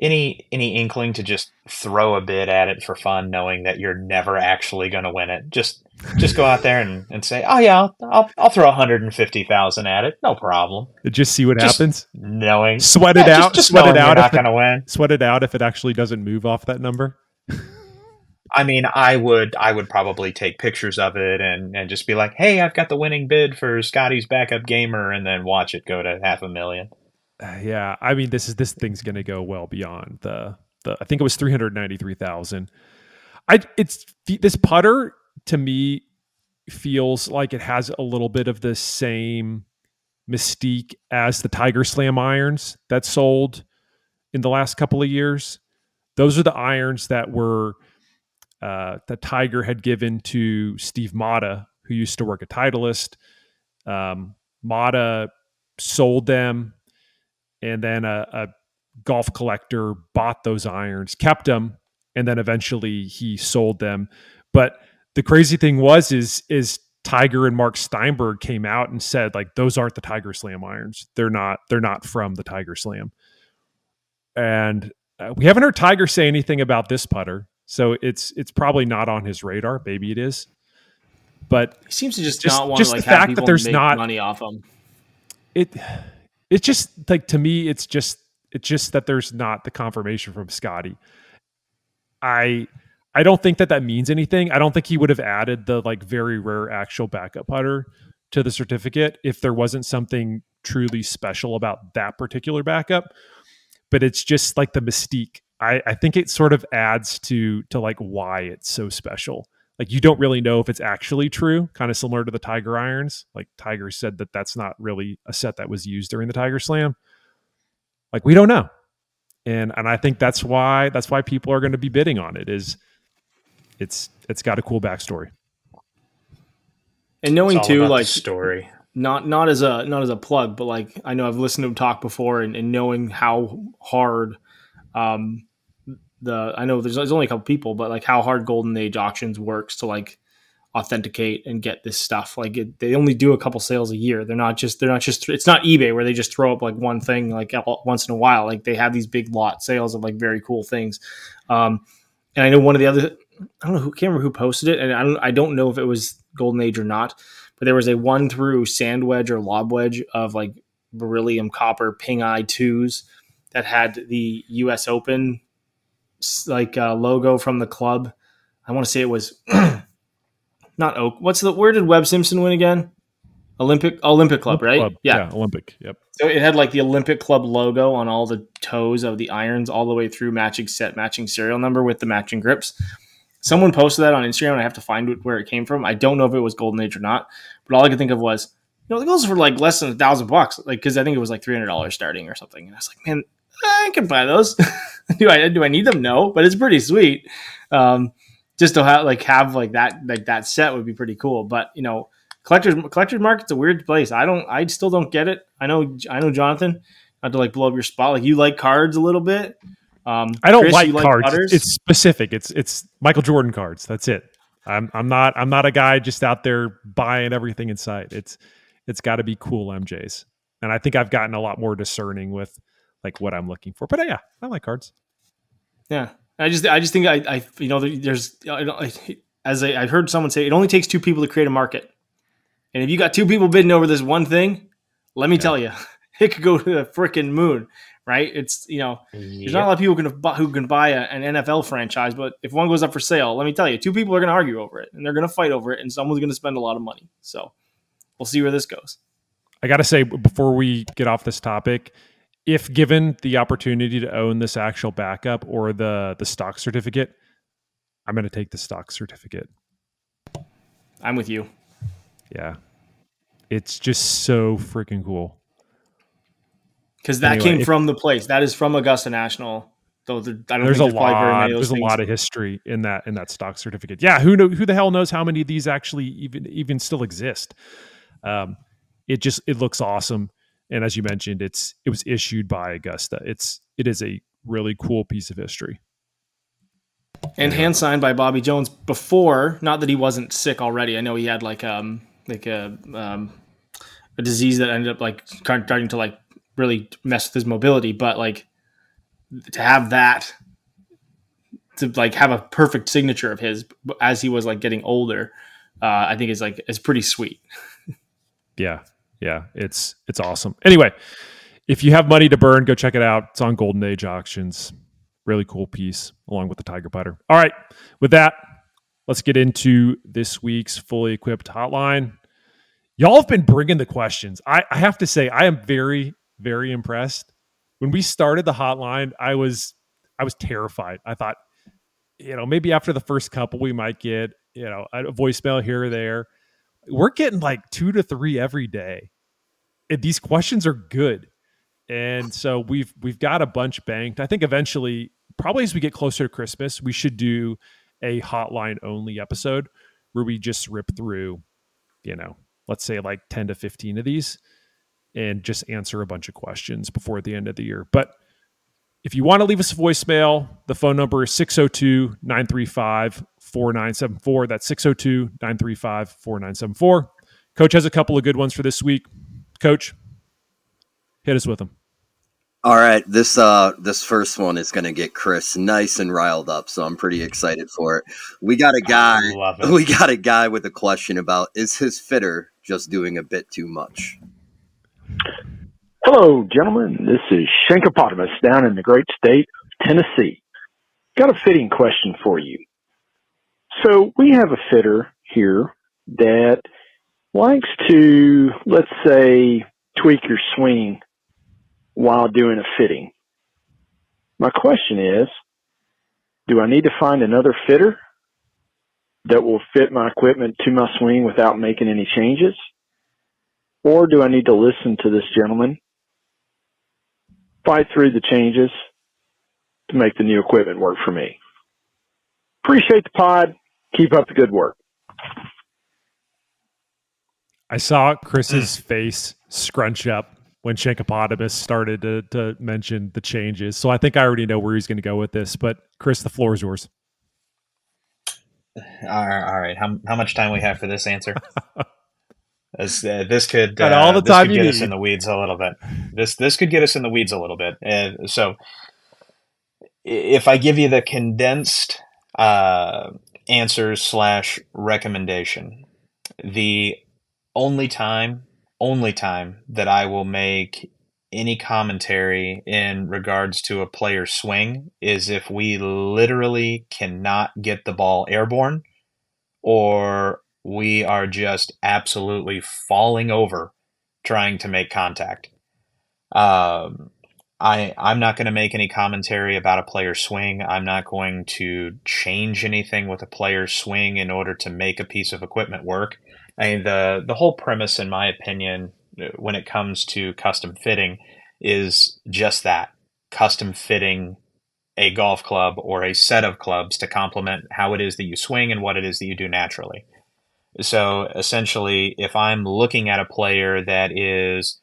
Speaker 3: any any inkling to just throw a bid at it for fun, knowing that you're never actually going to win it, just just go out there and, and say, oh yeah, I'll I'll, I'll throw 150,000 at it, no problem.
Speaker 1: Just see what
Speaker 3: Just
Speaker 1: happens.
Speaker 3: Knowing
Speaker 1: Sweat it
Speaker 3: just-
Speaker 1: out.
Speaker 3: just
Speaker 1: sweat it
Speaker 3: knowing you're
Speaker 1: out.
Speaker 3: not going to win.
Speaker 1: sweat it out if it actually doesn't move off that number.
Speaker 3: I mean, I would I would probably take pictures of it and, and just be like, hey, I've got the winning bid for Scotty's backup gamer, and then watch it go to half a million.
Speaker 1: Uh, yeah, I mean this is this thing's going to go well beyond the the. I think it was three hundred ninety three thousand. I it's this putter to me feels like it has a little bit of the same mystique as the Tiger Slam irons that sold in the last couple of years. Those are the irons that were uh, that Tiger had given to Steve Mata, who used to work at Titleist. Um, Mata sold them, and then a, a golf collector bought those irons, kept them, and then eventually he sold them. But the crazy thing was, is is Tiger and Mark Steinberg came out and said like those aren't the Tiger Slam irons. They're not. They're not from the Tiger Slam. And uh, we haven't heard Tiger say anything about this putter, so it's it's probably not on his radar. Maybe it is, but
Speaker 2: He seems to just,
Speaker 1: Just-
Speaker 2: not want
Speaker 1: just
Speaker 2: to like
Speaker 1: the
Speaker 2: have
Speaker 1: fact that
Speaker 2: people
Speaker 1: there's
Speaker 2: make
Speaker 1: not-
Speaker 2: money off him.
Speaker 1: it it's just like to me it's just it's just that there's not the confirmation from Scotty. I I don't think that that means anything. I don't think he would have added the like very rare actual backup putter to the certificate if there wasn't something truly special about that particular backup. But it's just like the mystique. I, I think it sort of adds to to like why it's so special. Like you don't really know if it's actually true, kind of similar to the Tiger irons. Like Tiger said that that's not really a set that was used during the Tiger Slam. Like we don't know, and and I think that's why that's why people are going to be bidding on it. Is it's it's got a cool backstory.
Speaker 2: And knowing too, like
Speaker 3: story.
Speaker 2: Not not as a not as a plug, but like I know I've listened to him talk before, and, and knowing how hard, um, the I know there's, there's only a couple people, but like how hard Golden Age auctions works to like authenticate and get this stuff. Like it, they only do a couple sales a year. They're not just they're not just it's not eBay where they just throw up like one thing like once in a while. Like they have these big lot sales of like very cool things. Um, and I know one of the other I don't know who can't remember who posted it, and I don't I don't know if it was Golden Age or not, but there was a one through sand wedge or lob wedge of like beryllium copper ping eye twos that had the U.S. Open like uh, logo from the club. I want to say it was <clears throat> not Oak. What's the where did Webb Simpson win again? Olympic Olympic Club, right? Club.
Speaker 1: Yeah. yeah, Olympic. Yep.
Speaker 2: So it had like the Olympic Club logo on all the toes of the irons, all the way through matching set, matching serial number with the matching grips. Someone posted that on Instagram, and I have to find where it came from. I don't know if it was Golden Age or not, but all I could think of was, you know, goes for like less than a thousand bucks, like because I think it was like three hundred dollars starting or something. And I was like, man, I can buy those. <laughs> do I do I need them? No, but it's pretty sweet. Um, just to have like have like that like that set would be pretty cool. But you know, collectors collectors market's a weird place. I don't I still don't get it. I know I know Jonathan. Not to like blow up your spot. Like you like cards a little bit.
Speaker 1: Um, I don't Kris, like cards. Like it's specific. It's it's Michael Jordan cards. That's it. I'm I'm not I'm not a guy just out there buying everything in sight. It's it's got to be cool MJs. And I think I've gotten a lot more discerning with like what I'm looking for. But uh, yeah, I like cards.
Speaker 2: Yeah, I just I just think I, I you know there's as I, I've heard someone say it only takes two people to create a market, and if you got two people bidding over this one thing, let me yeah. tell you, <laughs> it could go to the freaking moon. Right? It's you know there's not a lot of people who can who can buy a, an NFL franchise, but if one goes up for sale, let me tell you, two people are going to argue over it, and they're going to fight over it, and someone's going to spend a lot of money. So we'll see where this goes.
Speaker 1: I got to say before we get off this topic, if given the opportunity to own this actual backup or the the stock certificate, I'm going to take the stock certificate.
Speaker 2: I'm with you.
Speaker 1: Yeah. It's just so freaking cool.
Speaker 2: Because that anyway, came if, from the place. That is from Augusta National. Though the, I don't
Speaker 1: there's, there's a lot. There's things. a lot of history in that in that stock certificate. Yeah, who know who the hell knows how many of these actually even even still exist? Um, it just it looks awesome and as you mentioned, it's it was issued by Augusta. It's it is a really cool piece of history.
Speaker 2: And hand signed by Bobby Jones before, not that he wasn't sick already. I know he had like um like a um a disease that ended up like starting to like really mess with his mobility, but like to have that to like have a perfect signature of his as he was like getting older, uh, I think is like is pretty sweet. <laughs>
Speaker 1: yeah, yeah, it's it's awesome. Anyway, if you have money to burn, go check it out. It's on Golden Age Auctions. Really cool piece, along with the Tiger Putter. All right, with that, let's get into this week's fully equipped hotline. Y'all have been bringing the questions. I, I have to say, I am very, very impressed. When we started the hotline, I was I was terrified. I thought, you know, maybe after the first couple, we might get you know a voicemail here or there we're getting like two to three every day. And these questions are good. And so we've we've got a bunch banked. I think eventually, probably as we get closer to Christmas, we should do a hotline only episode where we just rip through, you know, let's say like 10 to 15 of these and just answer a bunch of questions before the end of the year. But if you want to leave us a voicemail, the phone number is 602 935 4974. That's 602 935 4974. Coach has a couple of good ones for this week. Coach, hit us with them.
Speaker 4: All right, this uh this first one is going to get Kris nice and riled up, so I'm pretty excited for it. We got a guy we got a guy with a question about is his fitter just doing a bit too much?
Speaker 5: Hello, gentlemen. This is Shankopotamus down in the great state of Tennessee. Got a fitting question for you. So we have a fitter here that likes to, let's say, tweak your swing while doing a fitting. My question is, do I need to find another fitter that will fit my equipment to my swing without making any changes? Or do I need to listen to this gentleman fight through the changes to make the new equipment work for me. Appreciate the pod. Keep up the good work.
Speaker 1: I saw Kris's face scrunch up when Shankopotamus started to, to mention the changes. So I think I already know where he's going to go with this. But Kris, the floor is yours.
Speaker 3: All right, all right. How, how much time we have for this answer? <laughs> As, uh, this could
Speaker 1: Got all the
Speaker 3: uh, this
Speaker 1: time
Speaker 3: could
Speaker 1: you
Speaker 3: get us in the weeds a little bit. This this could get us in the weeds a little bit. Uh, so, if I give you the condensed uh, answers slash recommendation, the only time only time that I will make any commentary in regards to a player's swing is if we literally cannot get the ball airborne or we are just absolutely falling over trying to make contact. Um, I I'm not going to make any commentary about a player's swing. I'm not going to change anything with a player's swing in order to make a piece of equipment work. I mean the the whole premise, in my opinion, uh, when it comes to custom fitting, is just that custom fitting a golf club or a set of clubs to complement how it is that you swing and what it is that you do naturally. So essentially, if I'm looking at a player that is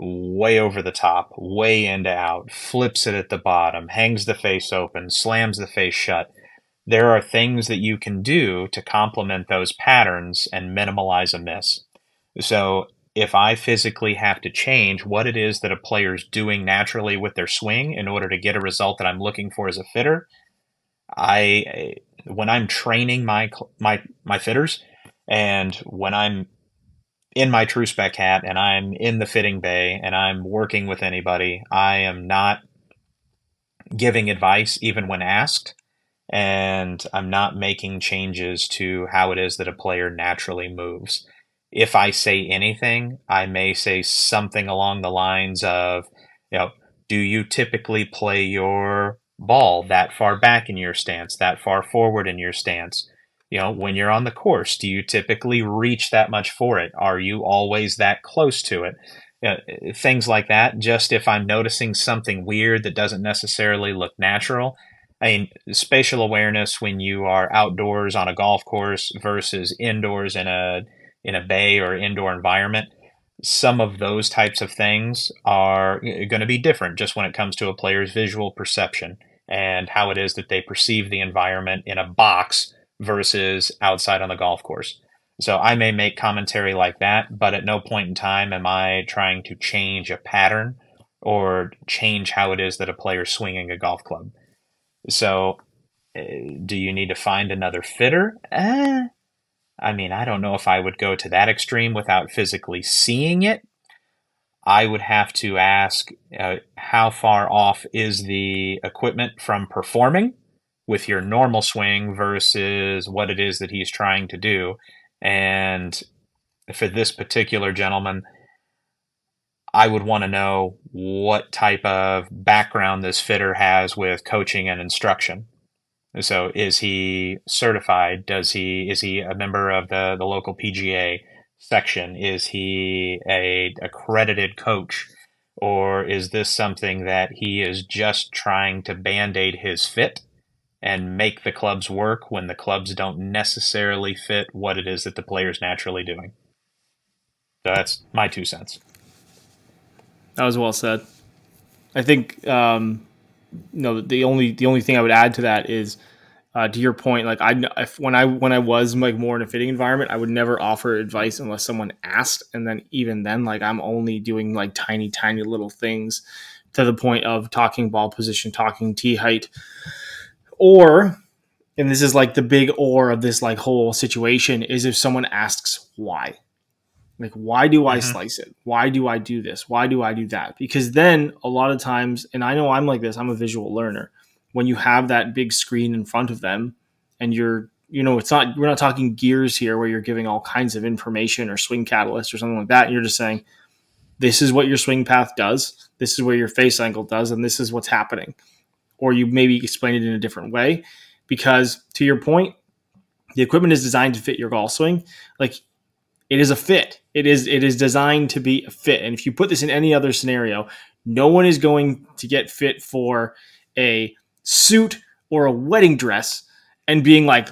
Speaker 3: way over the top, way into out, flips it at the bottom, hangs the face open, slams the face shut, there are things that you can do to complement those patterns and minimalize a miss. So if I physically have to change what it is that a player's doing naturally with their swing in order to get a result that I'm looking for as a fitter, I eh, when I'm training my my my fitters and when I'm in my true spec hat and I'm in the fitting bay and I'm working with anybody, I am not giving advice even when asked and I'm not making changes to how it is that a player naturally moves. If I say anything, I may say something along the lines of, you know, do you typically play your ball that far back in your stance, that far forward in your stance? You know, when you're on the course, do you typically reach that much for it? Are you always that close to it? You know, things like that. Just if I'm noticing something weird that doesn't necessarily look natural, I mean, spatial awareness when you are outdoors on a golf course versus indoors in a in a bay or indoor environment, some of those types of things are uh, going to be different just when it comes to a player's visual perception and how it is that they perceive the environment in a box versus outside on the golf course. So I may make commentary like that, but at no point in time am I trying to change a pattern or change how it is that a player's swinging a golf club. So, uh, do you need to find another fitter? Eh, I mean, I don't know if I would go to that extreme without physically seeing it. I would have to ask uh, how far off is the equipment from performing with your normal swing versus what it is that he's trying to do. And for this particular gentleman, I would want to know what type of background this fitter has with coaching and instruction. So, is he certified? Does he is he a member of the the local PGA section? Is he a accredited coach, or is this something that he is just trying to band aid his fit and make the clubs work when the clubs don't necessarily fit what it is that the player's naturally doing? So that's my two cents.
Speaker 2: That was well said. I think um, know the only the only thing I would add to that is uh, to your point. Like I if, when I when I was like more in a fitting environment, I would never offer advice unless someone asked, and then even then, like I'm only doing like tiny tiny little things to the point of talking ball position, talking tee height, or and this is like the big or of this like whole situation is if someone asks why like, why do I
Speaker 3: Mhm.
Speaker 2: slice it? Why do I do this? Why do I do that? Because then a lot of times, and I know I'm like this, I'm a visual learner. When you have that big screen in front of them and you're, you know, it's not, we're not talking gears here where you're giving all kinds of information or swing catalyst or something like that. and You're just saying, this is what your swing path does. This is where your face angle does. And this is what's happening. Or you maybe explain it in a different way. Because to your point, the equipment is designed to fit your golf swing. Like it is a fit. It is it is designed to be a fit. And if you put this in any other scenario, no one is going to get fit for a suit or a wedding dress and being like,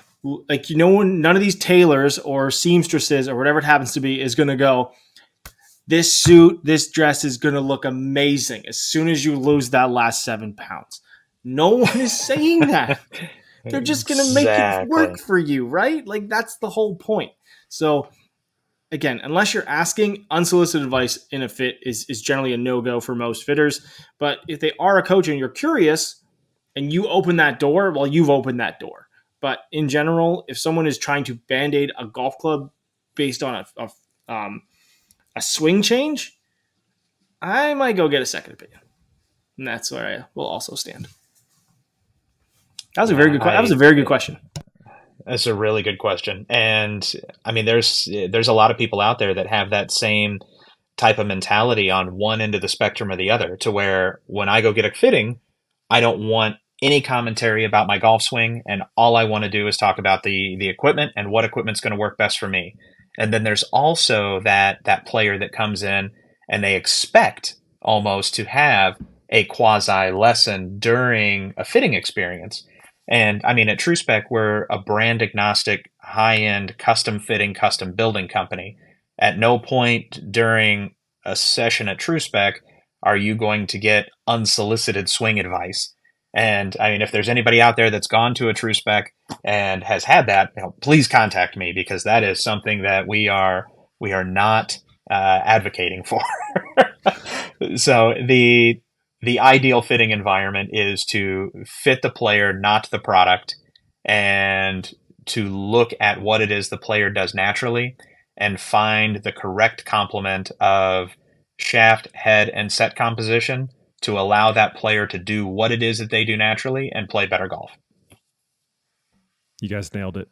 Speaker 2: like you know none of these tailors or seamstresses or whatever it happens to be is going to go this suit this dress is going to look amazing as soon as you lose that last seven pounds no one is saying that. They're just going to make it work for you right? Like that's the whole point. So again unless you're asking unsolicited advice in a fit is, is generally a no-go for most fitters. But if they are a coach and you're curious and you open that door well you've opened that door. But in general, if someone is trying to band aid a golf club based on a, a, um, a swing change, I might go get a second opinion. And that's where I will also stand. That was a very good. that was a very good question.
Speaker 3: That's a really good question, and I mean, there's there's a lot of people out there that have that same type of mentality on one end of the spectrum or the other. To where when I go get a fitting, I don't want any commentary about my golf swing, and all I want to do is talk about the the equipment and what equipment's going to work best for me. And then there's also that that player that comes in and they expect almost to have a quasi lesson during a fitting experience. And I mean, at TrueSpec, we're a brand agnostic, high end, custom fitting, custom building company. At no point during a session at TrueSpec are you going to get unsolicited swing advice. And I mean, if there's anybody out there that's gone to a TrueSpec and has had that, you know, please contact me because that is something that we are we are not uh, advocating for. <laughs> so the the ideal fitting environment is to fit the player, not the product, and to look at what it is the player does naturally and find the correct complement of shaft, head, and set composition to allow that player to do what it is that they do naturally and play better golf.
Speaker 1: You guys nailed it.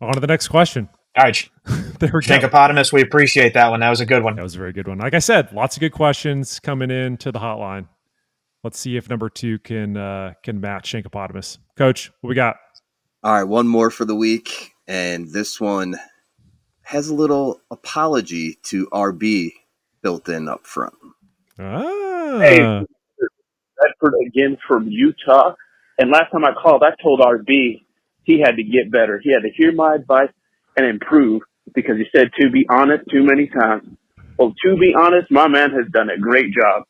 Speaker 1: On to the next question.
Speaker 3: All right. <laughs> there we go. Shankopotamus, we appreciate that one. That was a good one.
Speaker 1: That was a very good one. Like I said, lots of good questions coming in to the hotline. Let's see if number two can uh, can match Shankopotamus. Coach, what we got?
Speaker 4: All right, one more for the week, and this one has a little apology to RB built in up front.
Speaker 1: Ah.
Speaker 5: Hey, Bedford again from Utah. And last time I called, I told RB he had to get better. He had to hear my advice and improve because he said to be honest too many times. Well, to be honest, my man has done a great job.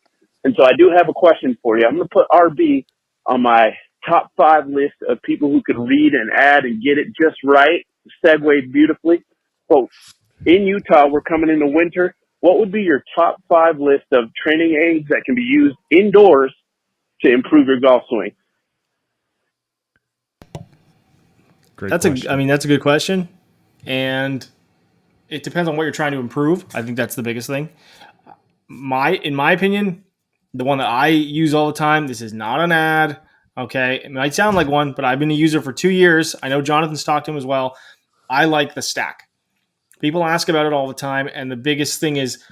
Speaker 5: And so I do have a question for you. I'm going to put RB on my top five list of people who can read and add and get it just right, segue beautifully. Folks, in Utah, we're coming into winter what would be your top five list of training aids that can be used indoors to improve your golf swing?
Speaker 2: Great that's question. a I mean that's a good question. And it depends on what you're trying to improve. I think that's the biggest thing. My in my opinion, the one that I use all the time, this is not an ad. Okay. It might sound like one, but I've been a user for two years. I know Jonathan's talked to him as well. I like the stack. People ask about it all the time, and the biggest thing is,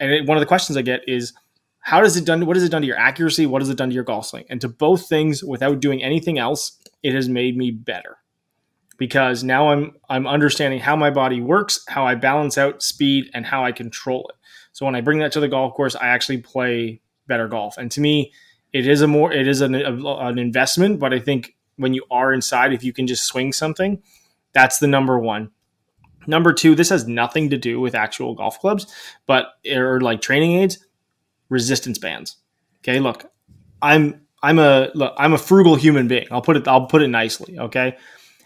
Speaker 2: and it, one of the questions I get is, how does it done? What has it done to your accuracy? What has it done to your golf swing? And to both things, without doing anything else, it has made me better because now I'm I'm understanding how my body works, how I balance out speed, and how I control it. So when I bring that to the golf course, I actually play better golf. And to me, it is a more it is an, a, an investment, but I think when you are inside, if you can just swing something, that's the number one. Number two, this has nothing to do with actual golf clubs, but or like training aids, resistance bands. Okay, look, I'm I'm a look, I'm a frugal human being. I'll put it I'll put it nicely. Okay,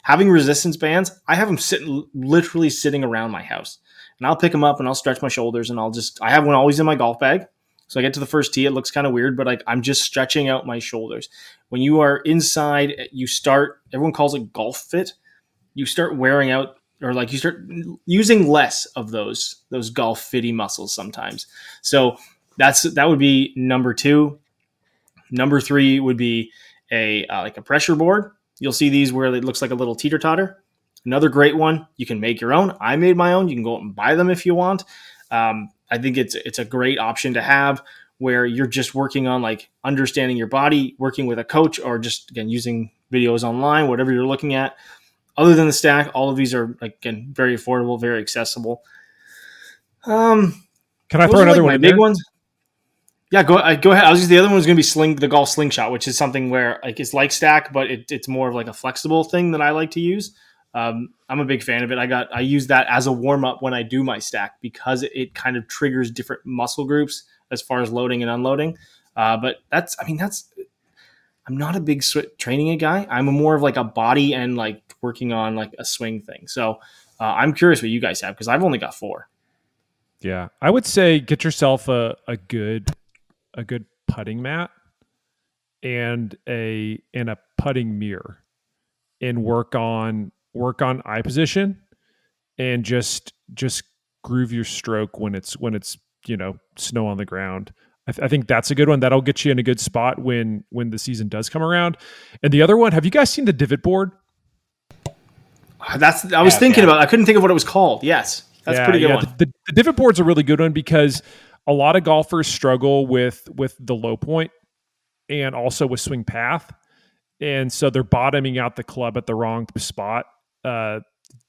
Speaker 2: having resistance bands, I have them sitting literally sitting around my house, and I'll pick them up and I'll stretch my shoulders and I'll just I have one always in my golf bag. So I get to the first tee, it looks kind of weird, but like I'm just stretching out my shoulders. When you are inside, you start. Everyone calls it golf fit. You start wearing out or like you start using less of those those golf fitty muscles sometimes. So that's that would be number two. Number three would be a uh, like a pressure board. You'll see these where it looks like a little teeter totter. Another great one. You can make your own. I made my own. You can go out and buy them if you want. Um, I think it's it's a great option to have where you're just working on like understanding your body, working with a coach, or just again using videos online, whatever you're looking at other than the stack, all of these are again very affordable, very accessible. Um,
Speaker 1: can I throw another
Speaker 2: like
Speaker 1: one?
Speaker 2: My big ones. Yeah, go uh, go ahead. I was just the other one was going to be sling the golf slingshot, which is something where like it's like stack, but it, it's more of like a flexible thing that I like to use. Um, I'm a big fan of it. I got I use that as a warm up when I do my stack because it, it, kind of triggers different muscle groups as far as loading and unloading. Uh, but that's I mean that's I'm not a big sw- training a guy. I'm more of like a body and like working on like a swing thing. So uh, I'm curious what you guys have because I've only got four.
Speaker 1: Yeah, I would say get yourself a, a good a good putting mat and a and a putting mirror and work on work on eye position and just just groove your stroke when it's when it's you know snow on the ground. I, th- I, think that's a good one. That'll get you in a good spot when when the season does come around. And the other one have you guys seen the divot board?
Speaker 2: Uh, that's i was yeah, thinking yeah. about i couldn't think of what it was called. Yes. That's yeah, pretty good one.
Speaker 1: The, the, the divot board's a really good one because a lot of golfers struggle with with the low point and also with swing path. And so they're bottoming out the club at the wrong spot. Uh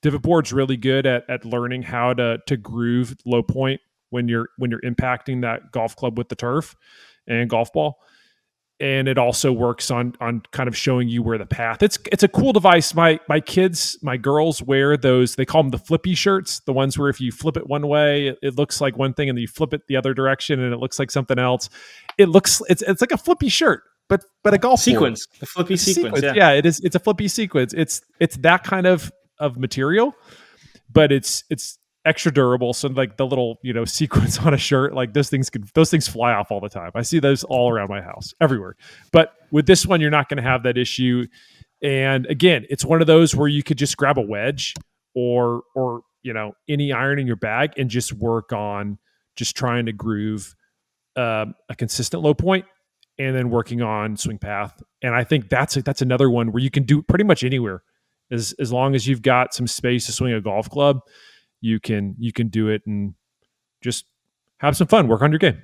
Speaker 1: divot board's really good at at learning how to to groove low point when you're when you're impacting that golf club with the turf and golf ball and it also works on on kind of showing you where the path. It's it's a cool device. My my kids, my girls wear those. They call them the flippy shirts, the ones where if you flip it one way, it, it looks like one thing, and then you flip it the other direction, and it looks like something else. It looks it's it's like a flippy shirt, but but a golf
Speaker 2: sequence, board. the flippy sequence.
Speaker 1: sequence. Yeah. yeah, it is. It's a flippy sequence. It's it's that kind of of material, but it's it's extra durable. So like the little, you know, <laughs> sequence on a shirt, like those things can those things fly off all the time. I see those all around my house, everywhere. But with this one, you're not going to have that issue. And again, it's one of those where you could just grab a wedge or or you know any iron in your bag and just work on just trying to groove um, a consistent low point and then working on swing path. And I think that's a, that's another one where you can do pretty much anywhere as as long as you've got some space to swing a golf club you can you can do it and just have some fun, work on your game.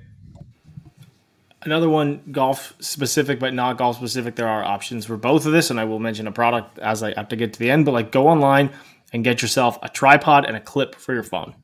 Speaker 2: Another one, golf specific, but not golf specific. There are options for both of this, and I will mention a product as I have to get to the end. But like, go online and get yourself a tripod and a clip for your phone.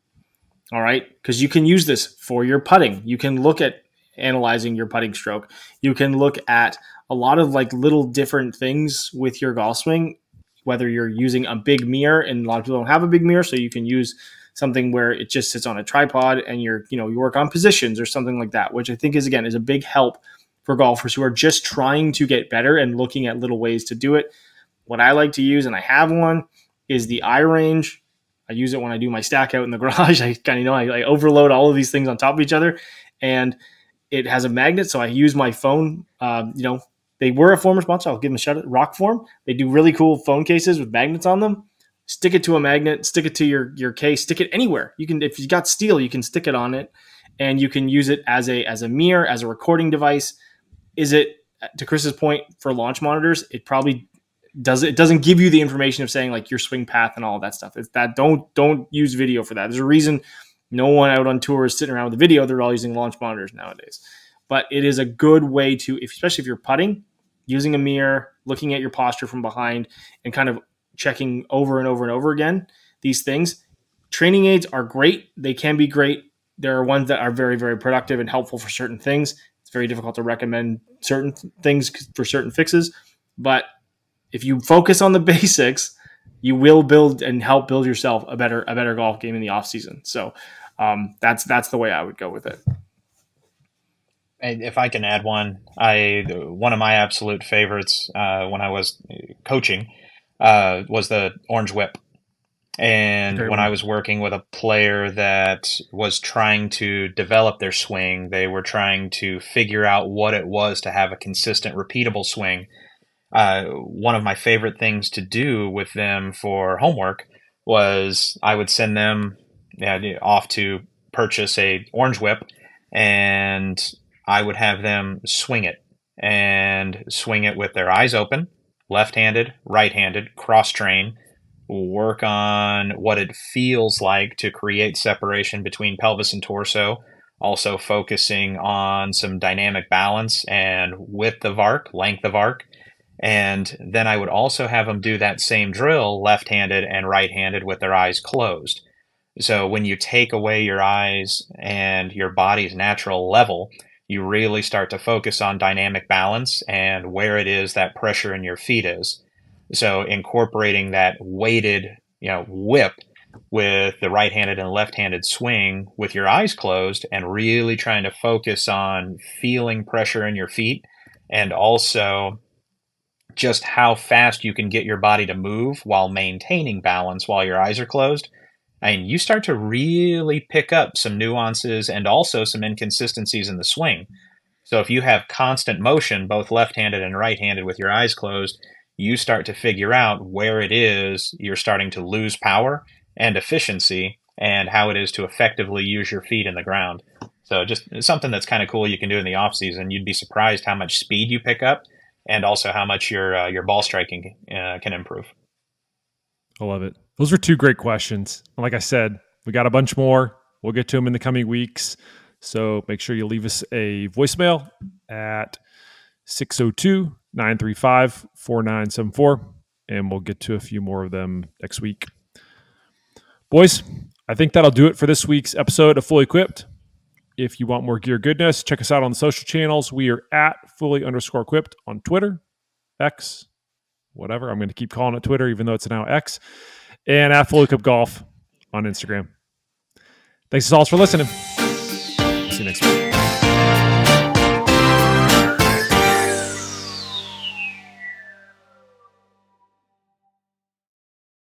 Speaker 2: All right, because you can use this for your putting. You can look at analyzing your putting stroke. You can look at a lot of like little different things with your golf swing whether you're using a big mirror and a lot of people don't have a big mirror so you can use something where it just sits on a tripod and you're you know you work on positions or something like that which i think is again is a big help for golfers who are just trying to get better and looking at little ways to do it what i like to use and i have one is the eye range. i use it when i do my stack out in the <laughs> garage i kind of know I, I overload all of these things on top of each other and it has a magnet so i use my phone uh, you know they were a former sponsor. I'll give them a shout out. Rokform. They do really cool phone cases with magnets on them. Stick it to a magnet. Stick it to your your case. Stick it anywhere. You can if you got steel, you can stick it on it, and you can use it as a as a mirror, as a recording device. Is it to Kris's point for launch monitors? It probably does. It doesn't give you the information of saying like your swing path and all that stuff. It's that don't don't use video for that. There's a reason no one out on tour is sitting around with a video. They're all using launch monitors nowadays. But it is a good way to, especially if you're putting, using a mirror, looking at your posture from behind, and kind of checking over and over and over again these things. Training aids are great. They can be great. There are ones that are very, very productive and helpful for certain things. It's very difficult to recommend certain things for certain fixes. But if you focus on the <laughs> basics, you will build and help build yourself a better a better golf game in the off season. So um, that's that's the way I would go with it
Speaker 3: if I can add one, I one of my absolute favorites uh, when I was coaching uh, was the Orange Whip. And Very when well. I was working with a player that was trying to develop their swing, they were trying to figure out what it was to have a consistent, repeatable swing. Uh, one of my favorite things to do with them for homework was I would send them off to purchase a orange whip and I would have them swing it and swing it with their eyes open, left handed, right handed, cross train, work on what it feels like to create separation between pelvis and torso, also focusing on some dynamic balance and width of arc, length of arc. And then I would also have them do that same drill left handed and right handed with their eyes closed. So when you take away your eyes and your body's natural level, you really start to focus on dynamic balance and where it is that pressure in your feet is. So incorporating that weighted, you know, whip with the right-handed and left-handed swing with your eyes closed and really trying to focus on feeling pressure in your feet and also just how fast you can get your body to move while maintaining balance while your eyes are closed and you start to really pick up some nuances and also some inconsistencies in the swing. So if you have constant motion, both left-handed and right-handed with your eyes closed, you start to figure out where it is you're starting to lose power and efficiency and how it is to effectively use your feet in the ground. So just something that's kind of cool you can do in the off season. You'd be surprised how much speed you pick up and also how much your uh, your ball striking uh, can improve.
Speaker 1: I love it. Those were two great questions. Like I said, we got a bunch more. We'll get to them in the coming weeks. So make sure you leave us a voicemail at 602 935 4974, and we'll get to a few more of them next week. Boys, I think that'll do it for this week's episode of Fully Equipped. If you want more gear goodness, check us out on the social channels. We are at fully underscore equipped on Twitter, X, whatever. I'm going to keep calling it Twitter, even though it's now X, and at Fully Equipped Golf on Instagram. Thanks as always for listening. See you next week.